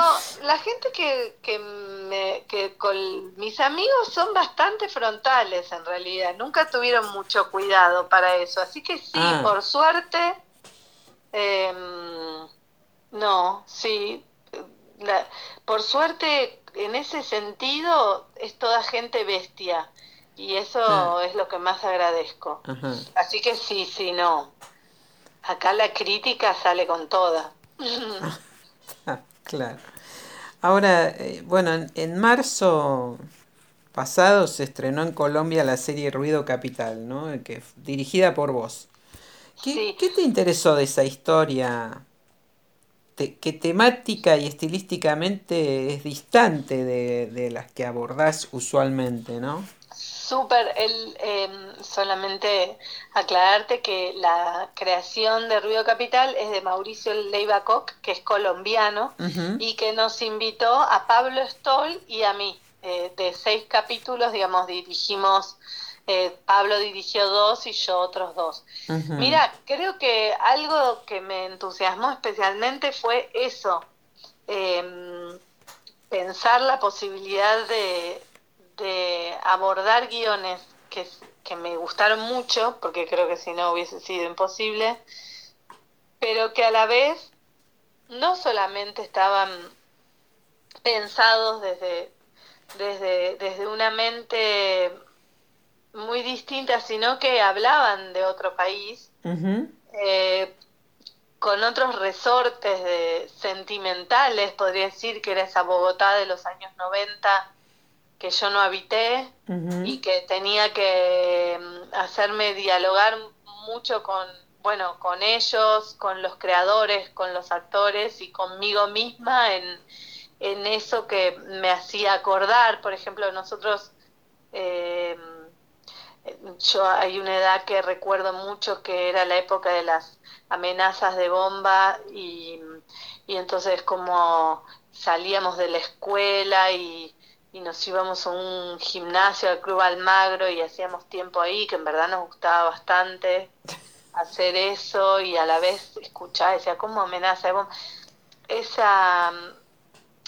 la gente que, que, me, que con mis amigos son bastante frontales en realidad, nunca tuvieron mucho cuidado para eso, así que sí, Ah. por suerte, em, no, sí, la- por suerte en ese sentido es toda gente bestia y eso Ah. es lo que más agradezco. Ajá. Así que sí, sí, no. Acá la crítica sale con toda. Ah, claro. Ahora, eh, bueno, en, en marzo pasado se estrenó en Colombia la serie Ruido Capital, ¿no? Que dirigida por vos. ¿Qué, qué te interesó de esa historia? Te- que temática y estilísticamente es distante de, de las que abordás usualmente, ¿no? Súper, el, em, solamente aclararte que la creación de Ruido Capital es de Mauricio Leiva Koch, que es colombiano, y que nos invitó a Pablo Stoll y a mí. Eh, de seis capítulos, digamos, dirigimos, eh, Pablo dirigió dos y yo otros dos. Mira, creo que algo que me entusiasmó especialmente fue eso, em, pensar la posibilidad de, de abordar guiones que, que me gustaron mucho, porque creo que si no hubiese sido imposible, pero que a la vez no solamente estaban pensados desde, desde, desde una mente muy distinta, sino que hablaban de otro país, eh, con otros resortes de, sentimentales, podría decir que era esa Bogotá de los años 90 que yo no habité y que tenía que mm, hacerme dialogar mucho con, bueno, con ellos, con los creadores, con los actores y conmigo misma en, en eso que me hacía acordar. Por ejemplo, nosotros, eh, yo hay una edad que recuerdo mucho que era la época de las amenazas de bomba y, y entonces como salíamos de la escuela y, y nos íbamos a un gimnasio al Club Almagro y hacíamos tiempo ahí, que en verdad nos gustaba bastante hacer eso y a la vez escuchar, decía, como amenaza. Esa,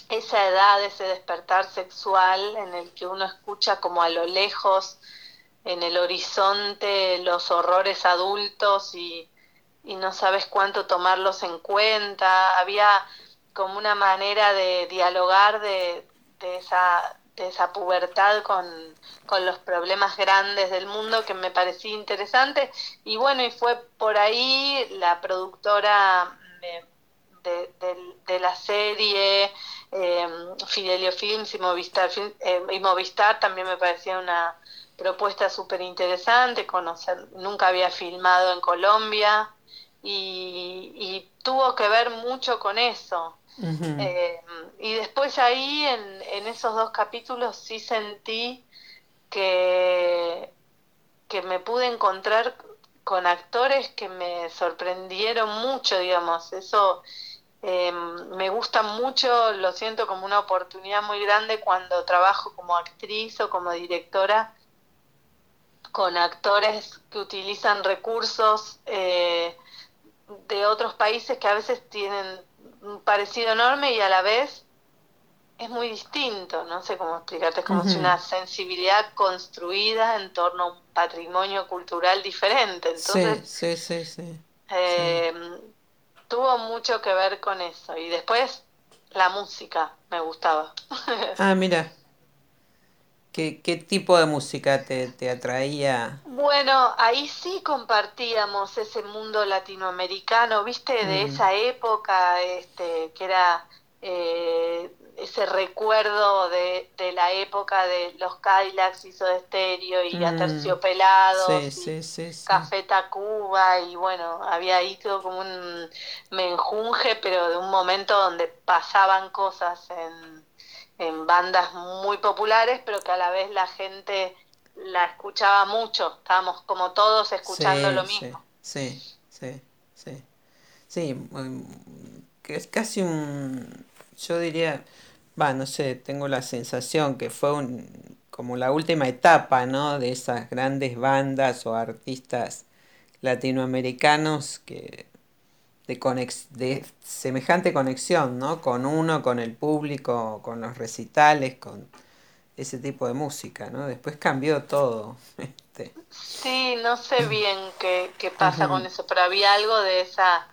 esa edad, ese despertar sexual en el que uno escucha como a lo lejos, en el horizonte, los horrores adultos y, y no sabes cuánto tomarlos en cuenta. Había como una manera de dialogar de, de esa, de esa pubertad con, con los problemas grandes del mundo que me parecía interesante. Y bueno, y fue por ahí la productora me- de, de- la serie, eh, Fidelio Films y Movistar, eh, y Movistar también me parecía una propuesta súper interesante, conocer, nunca había filmado en Colombia y, y tuvo que ver mucho con eso. Eh, y después ahí, en, en esos dos capítulos, sí sentí que, que me pude encontrar con actores que me sorprendieron mucho, digamos. Eso eh, me gusta mucho, lo siento como una oportunidad muy grande cuando trabajo como actriz o como directora con actores que utilizan recursos eh, de otros países que a veces tienen un parecido enorme y a la vez es muy distinto, no sé cómo explicarte, es como si Ujú. una sensibilidad construida en torno a un patrimonio cultural diferente. Entonces, sí, sí, sí, sí. eh, tuvo mucho que ver con eso. Y después la música me gustaba. Ah, mira. ¿Qué, qué tipo de música te, te atraía? Bueno, ahí sí compartíamos ese mundo latinoamericano, viste, de Mm. esa época, este, que era eh, ese recuerdo de, de, la época de los Cadillacs hizo de estéreo y mm. Aterciopelados, Café Tacuba y bueno, había ahí todo como un menjunje, pero de un momento donde pasaban cosas en, en bandas muy populares, pero que a la vez la gente la escuchaba mucho, estábamos como todos escuchando lo mismo. Sí, sí, sí, sí, mm, que es casi un, yo diría, va, no sé, tengo la sensación que fue un, como la última etapa, ¿no? De esas grandes bandas o artistas latinoamericanos que de, conex, de semejante conexión, ¿no? Con uno, con el público, con los recitales, con ese tipo de música, ¿no? Después cambió todo. Este. Sí, no sé bien qué, qué pasa con eso, pero había algo de esa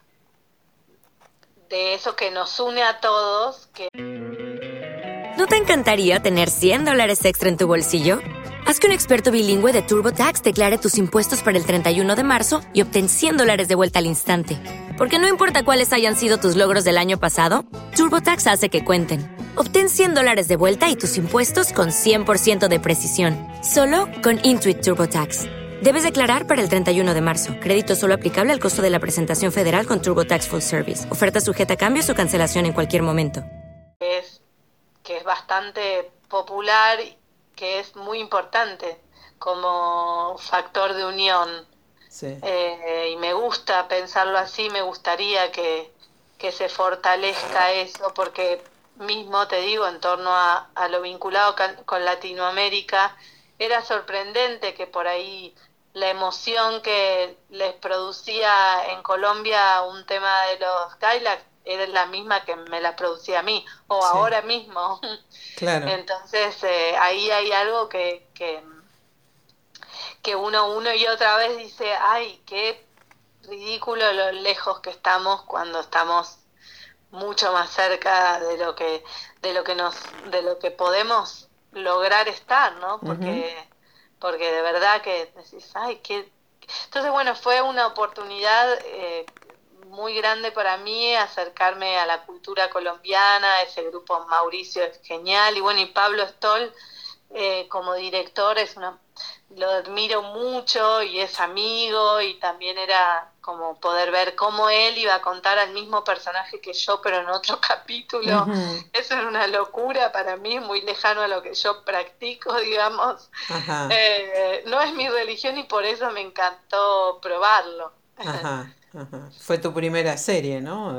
de eso que nos une a todos que ¿No te encantaría tener 100 dólares extra en tu bolsillo? Haz que un experto bilingüe de TurboTax declare tus impuestos para el 31 de marzo y obtén 100 dólares de vuelta al instante. Porque no importa cuáles hayan sido tus logros del año pasado, TurboTax hace que cuenten Obtén 100 dólares de vuelta y tus impuestos con 100% de precisión, solo con Intuit TurboTax. Debes declarar para el 31 de marzo. Crédito solo aplicable al costo de la presentación federal con TurboTax Full Service. Oferta sujeta a cambios o cancelación en cualquier momento. Es que es bastante popular, que es muy importante como factor de unión. Eh, y me gusta pensarlo así, me gustaría que, que se fortalezca eso, porque mismo, te digo, en torno a, a lo vinculado con Latinoamérica, era sorprendente que por ahí la emoción que les producía en Colombia un tema de los Kylax era la misma que me la producía a mí, o ahora mismo. Claro. Entonces eh, ahí hay algo que, que, que uno, uno y otra vez dice, ay, qué ridículo lo lejos que estamos cuando estamos mucho más cerca de lo que de lo que nos de lo que podemos lograr estar no porque porque de verdad que decís ay qué entonces bueno fue una oportunidad eh, muy grande para mí acercarme a la cultura colombiana ese grupo Mauricio es genial. Y bueno y Pablo Stoll eh, como director es una lo admiro mucho y es amigo y también era como poder ver cómo él iba a contar al mismo personaje que yo pero en otro capítulo. Eso es una locura para mí muy lejano a lo que yo practico digamos. Eh, no es mi religión y por eso me encantó probarlo. Fue tu primera serie no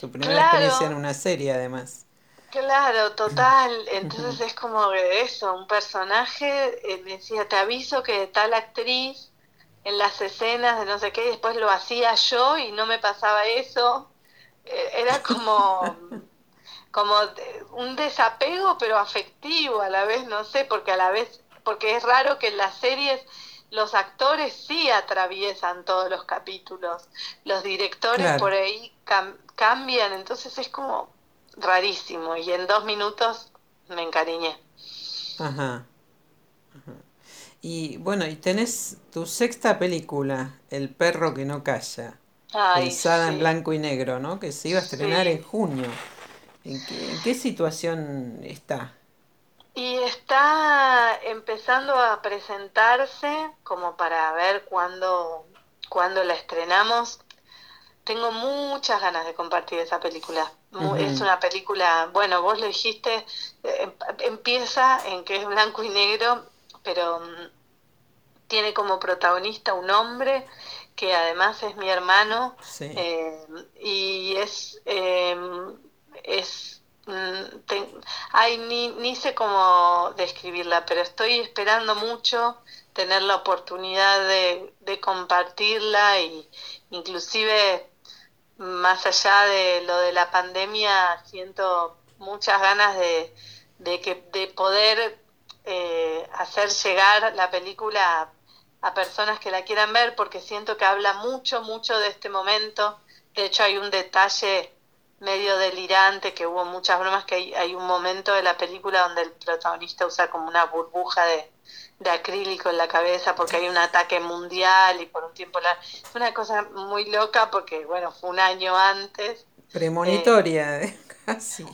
tu primera experiencia en una serie además. Claro, total. Entonces es como eso, un personaje eh, decía, te aviso que tal actriz en las escenas de no sé qué, y después lo hacía yo y no me pasaba eso. Eh, era como, como un desapego, pero afectivo a la vez, no sé, porque a la vez, porque es raro que en las series los actores sí atraviesan todos los capítulos, los directores por ahí cambian, entonces es como rarísimo y en dos minutos me encariñé. Ajá. Y bueno, y tenés tu sexta película, El perro que no calla, pensada en blanco y negro, ¿no? Que se iba a estrenar en junio. ¿En qué, situación está? Y está empezando a presentarse como para ver cuándo, cuándo la estrenamos. Tengo muchas ganas de compartir esa película. Es una película, bueno, vos lo dijiste, eh, em, empieza en que es blanco y negro, pero mm, tiene como protagonista un hombre que además es mi hermano eh, y es em, es mm, ay ni, ni sé cómo describirla pero estoy esperando mucho tener la oportunidad de, de compartirla y inclusive más allá de lo de la pandemia, siento muchas ganas de, de, que, de poder eh, hacer llegar la película a, personas que la quieran ver, porque siento que habla mucho, mucho de este momento. De hecho, hay un detalle medio delirante, que hubo muchas bromas, que hay, hay un momento de la película donde el protagonista usa como una burbuja de, de acrílico en la cabeza porque hay un ataque mundial y por un tiempo la... es una cosa muy loca porque bueno fue un año antes premonitoria eh,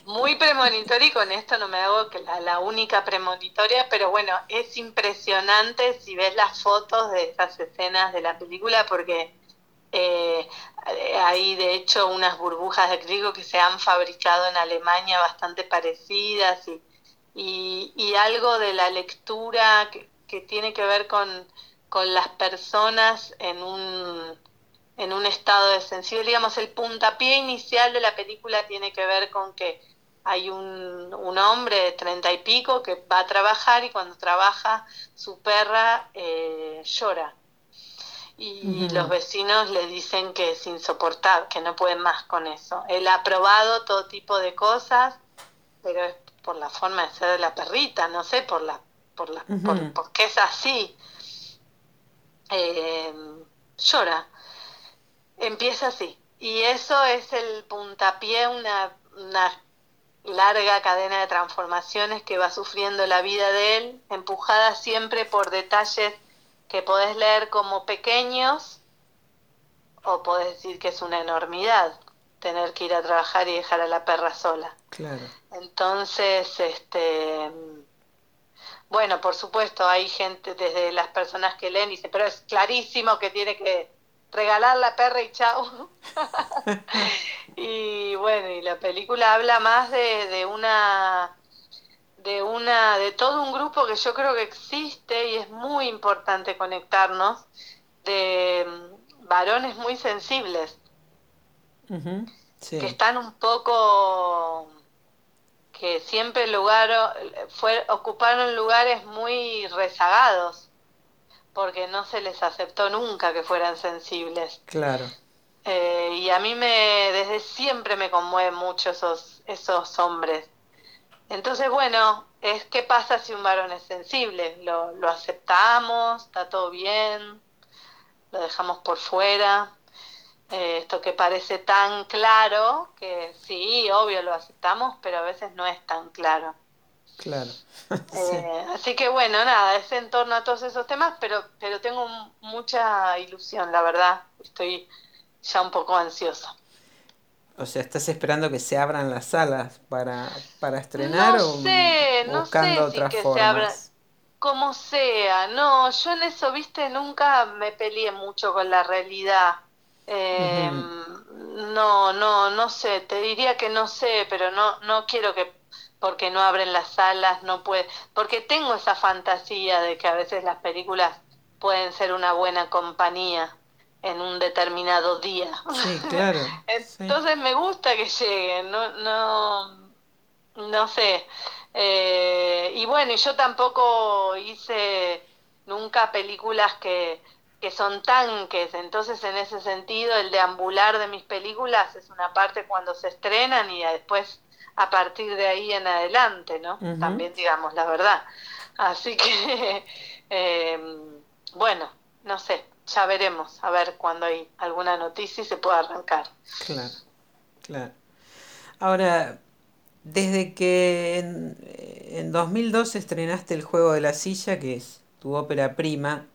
Muy premonitoria y con esto no me hago que la, única premonitoria, pero bueno, es impresionante si ves las fotos de estas escenas de la película porque eh, hay de hecho unas burbujas de acrílico que se han fabricado en Alemania bastante parecidas y, y, y algo de la lectura que, que tiene que ver con, con las personas en un en un estado de sensibilidad. Digamos, el puntapié inicial de la película tiene que ver con que hay un, un hombre de treinta y pico que va a trabajar y cuando trabaja su perra eh, llora. Y los vecinos le dicen que es insoportable, que no pueden más con eso. Él ha probado todo tipo de cosas, pero es por la forma de ser de la perrita, no sé, por la, por la, por, porque es así. Eh, llora Empieza así. Y eso es el puntapié, una, una larga cadena de transformaciones que va sufriendo la vida de él, empujada siempre por detalles que podés leer como pequeños o podés decir que es una enormidad tener que ir a trabajar y dejar a la perra sola. Claro. Entonces, este bueno, por supuesto, hay gente desde las personas que leen dice, pero es clarísimo que tiene que regalar la perra y chao. y bueno, y la película habla más de, de una de una de todo un grupo que yo creo que existe y es muy importante conectarnos de mm, varones muy sensibles. Que están un poco que siempre lugar fue ocuparon lugares muy rezagados porque no se les aceptó nunca que fueran sensibles. Claro. Eh, y a mí me, desde siempre me conmueven mucho esos, esos hombres. Entonces, bueno, es qué pasa si un varón es sensible. Lo, lo aceptamos, está todo bien, lo dejamos por fuera. Eh, esto que parece tan claro, que sí, obvio lo aceptamos, pero a veces no es tan claro. Claro. Eh, así que bueno, nada, es en torno a todos esos temas, pero, pero tengo mucha ilusión, la verdad. Estoy ya un poco ansiosa. O sea, ¿estás esperando que se abran las salas para, para estrenar no o sé, buscando no sé otras si que formas? se abra como sea. No, yo en eso, viste, nunca me peleé mucho con la realidad. Eh, No, no, no sé, te diría que no sé, pero no, no quiero que porque no abren las salas, no puede, porque tengo esa fantasía de que a veces las películas pueden ser una buena compañía en un determinado día. Sí, claro. Entonces me gusta que lleguen, no, no, no sé. Eh, y bueno, yo tampoco hice nunca películas que, que son tanques, entonces en ese sentido el deambular de mis películas es una parte cuando se estrenan y después a partir de ahí en adelante, ¿no? También digamos la verdad. Así que, eh, bueno, no sé, ya veremos, a ver cuando hay alguna noticia y se pueda arrancar. Claro, claro. Ahora, desde que en, en 2002 estrenaste El Juego de la Silla, que es tu ópera prima,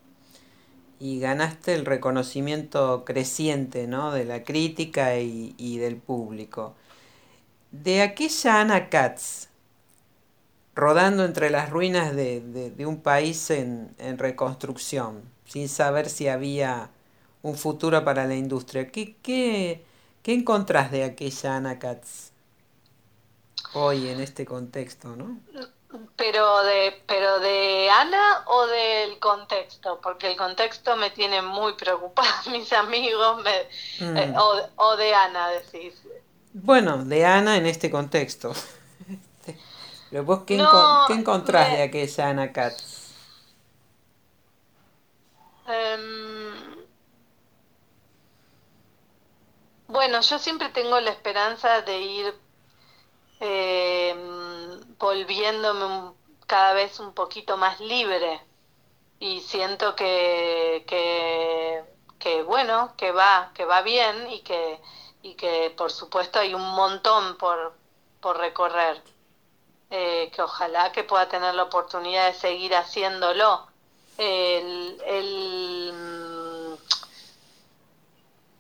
y ganaste el reconocimiento creciente, ¿no? de la crítica y, y del público. De aquella Ana Katz, rodando entre las ruinas de, de- de un país en, en reconstrucción, sin saber si había un futuro para la industria, ¿qué, qué, qué encontrás de aquella Ana Katz hoy en este contexto, no? Pero de, pero de Ana o del contexto, porque el contexto me tiene muy preocupada, mis amigos, me, Mm. eh, o, o de Ana, decís. Bueno, de Ana en este contexto. Pero vos, ¿qué, No, enco- qué encontrás me- de aquella Ana Katz? Em, bueno, yo siempre tengo la esperanza de ir em, volviéndome cada vez un poquito más libre y siento que, que, que bueno, que va, que va bien y que, y que por supuesto hay un montón por, por recorrer. Eh, que ojalá que pueda tener la oportunidad de seguir haciéndolo. El, el,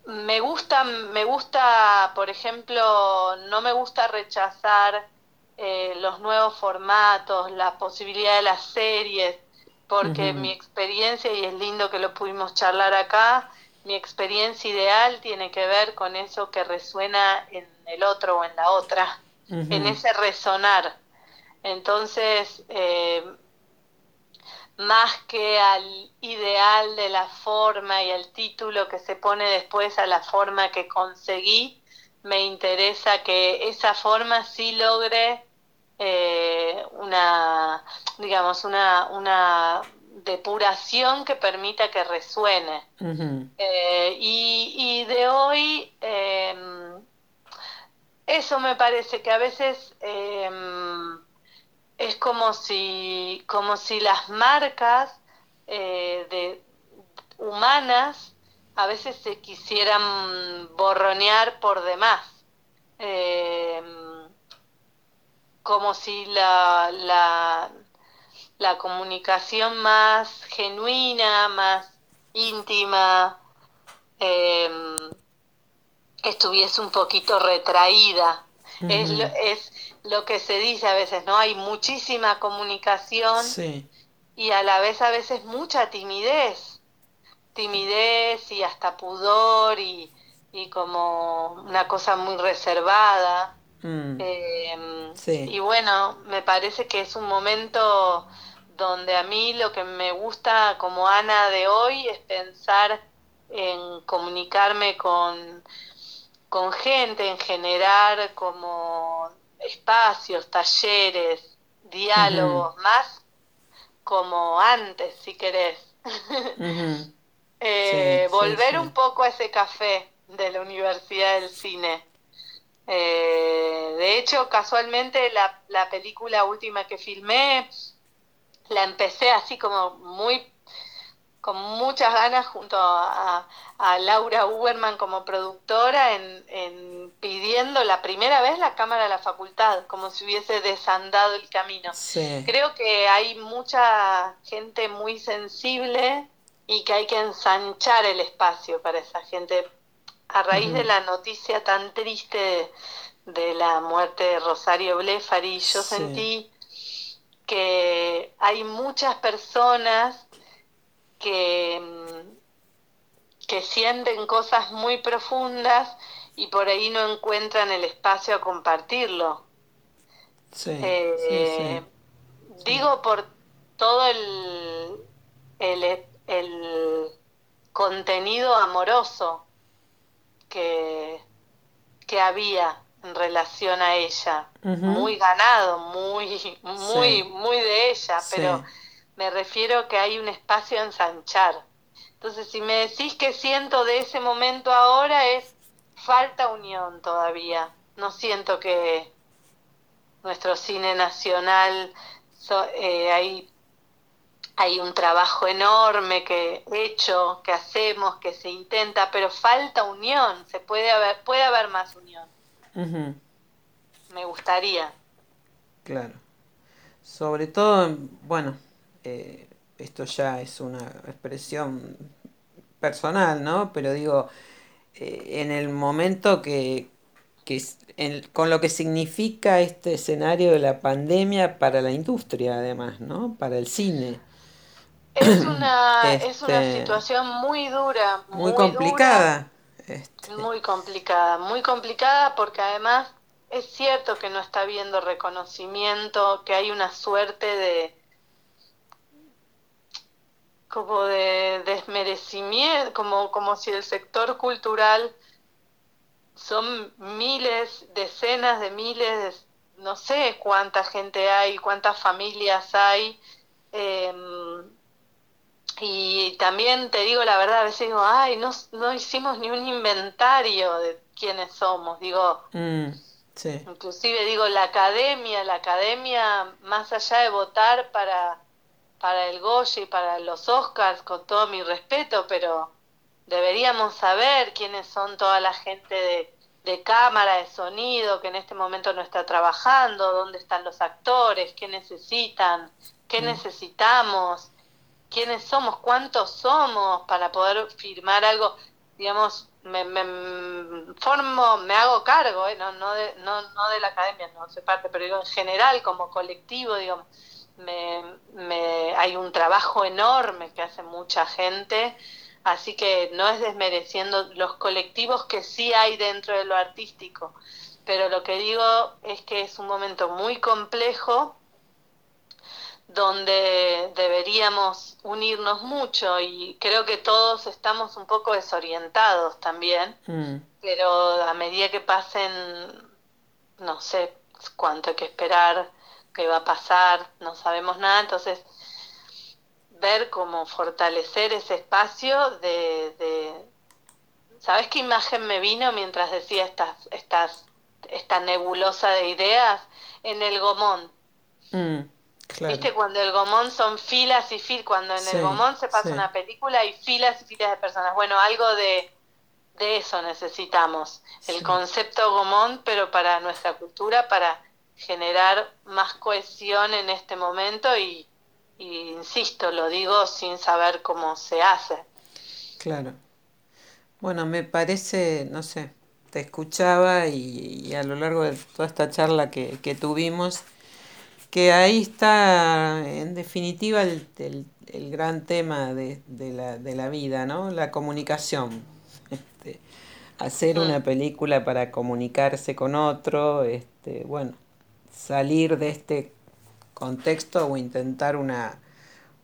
me gusta, me gusta, por ejemplo, no me gusta rechazar eh, los nuevos formatos, la posibilidad de las series, porque mi experiencia, y es lindo que lo pudimos charlar acá, mi experiencia ideal tiene que ver con eso que resuena en el otro o en la otra, en ese resonar. Entonces, eh, más que al ideal de la forma y al título que se pone después a la forma que conseguí, me interesa que esa forma sí logre eh, una, digamos, una, una depuración que permita que resuene. Eh, y, y de hoy, eh, eso me parece que a veces eh, es como si, como si las marcas eh, de, humanas a veces se quisieran borronear por demás. Eh, como si la, la, la comunicación más genuina, más íntima, eh, estuviese un poquito retraída. Es, lo, es lo que se dice a veces, ¿no? Hay muchísima comunicación Sí. y a la vez a veces mucha timidez, timidez y hasta pudor y, y como una cosa muy reservada. Mm. Eh, Sí. Y bueno, me parece que es un momento donde a mí lo que me gusta como Ana de hoy es pensar en comunicarme con, con gente, en generar como espacios, talleres, diálogos, más como antes, si querés. Eh, Sí, sí, volver sí. un poco a ese café de la Universidad del Cine. Eh, de hecho, casualmente la, la película última que filmé la empecé así como muy con muchas ganas junto a, a Laura Uberman como productora en, en pidiendo la primera vez la cámara de la facultad, como si hubiese desandado el camino. Sí. Creo que hay mucha gente muy sensible y que hay que ensanchar el espacio para esa gente. A raíz de la noticia tan triste de, de la muerte de Rosario Blefari, yo Sí. sentí que hay muchas personas que, mm, que sienten cosas muy profundas y por ahí no encuentran el espacio a compartirlo. Sí. Eh, Digo por todo el, el, el contenido amoroso que, que había en relación a ella. Muy ganado, muy, muy, Sí. muy de ella, Sí. pero me refiero que hay un espacio a ensanchar. Entonces, si me decís que siento de ese momento ahora es falta unión todavía. No siento que nuestro cine nacional so- eh, hay hay un trabajo enorme que hecho, que hacemos, que se intenta, pero falta unión, se puede haber puede haber más unión. Ujú. Me gustaría. Claro. Sobre todo, bueno, eh, esto ya es una expresión personal, ¿no? Pero digo, eh, en el momento que, que en- con lo que significa este escenario de la pandemia para la industria, además, ¿no? Para el cine. Es una es una Este, situación muy dura, Muy dura, complicada. Muy complicada, muy complicada porque además es cierto que no está habiendo reconocimiento, que hay una suerte de como de desmerecimiento, como, como si el sector cultural son miles, decenas de miles, no sé cuánta gente hay, cuántas familias hay. em, y también te digo la verdad, a veces digo, ay, no, no hicimos ni un inventario de quiénes somos. Digo, Mm, sí. inclusive digo, la academia, la academia, más allá de votar para, para el Goya y para los Oscars, con todo mi respeto, pero deberíamos saber quiénes son toda la gente de, de cámara, de sonido, que en este momento no está trabajando, dónde están los actores, qué necesitan, qué Mm. necesitamos, quiénes somos, cuántos somos para poder firmar algo, digamos, me, me formo, me hago cargo, ¿eh? no, no, de, no, no de la academia, no soy parte, pero digo en general como colectivo, digo, me, me, hay un trabajo enorme que hace mucha gente, así que no es desmereciendo los colectivos que sí hay dentro de lo artístico, pero lo que digo es que es un momento muy complejo donde deberíamos unirnos mucho y creo que todos estamos un poco desorientados también, Mm. pero a medida que pasen, no sé cuánto hay que esperar, qué va a pasar, no sabemos nada, entonces ver cómo fortalecer ese espacio de, de ¿sabes qué imagen me vino mientras decía estas, estas, esta nebulosa de ideas? En el gomón. Mm, claro. ¿Viste? Cuando el gomón son filas y filas, cuando en Sí, el gomón se pasa sí. una película y filas y filas de personas. Bueno, algo de, de eso necesitamos. El concepto gomón, pero para nuestra cultura, para generar más cohesión en este momento y, y insisto, lo digo sin saber cómo se hace. Claro. Bueno, me parece, no sé, te escuchaba y, y a lo largo de toda esta charla que, que tuvimos, que ahí está en definitiva el, el- el gran tema de, de la, de la vida, ¿no? La comunicación. Este, hacer una película para comunicarse con otro, este, bueno, salir de este contexto o intentar una,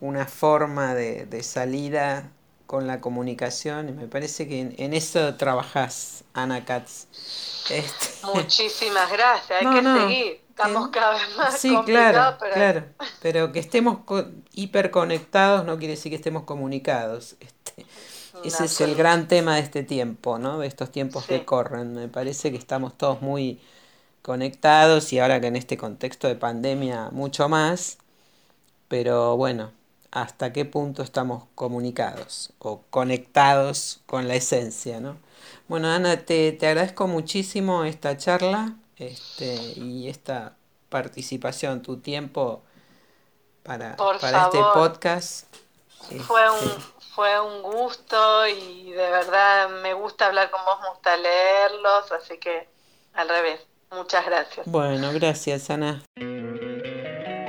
una forma de, de salida con la comunicación y me parece que en, en eso trabajás, Ana Katz. Este, Muchísimas gracias, hay No, que no, seguir. Estamos cada vez más sí, claro, pero claro, pero que estemos co- hiperconectados no quiere decir que estemos comunicados. Este, ese es el gran tema de este tiempo, ¿no? De estos tiempos que corren. Me parece que estamos todos muy conectados y ahora que en este contexto de pandemia mucho más, pero bueno, ¿hasta qué punto estamos comunicados o conectados con la esencia, ¿no? Bueno, Ana, te, te agradezco muchísimo esta charla este, y esta participación, tu tiempo para, Por para este podcast. Fue Este, un, fue un gusto y de verdad me gusta hablar con vos, me gusta leerlos, así que al revés. Muchas gracias. Bueno, gracias, Ana.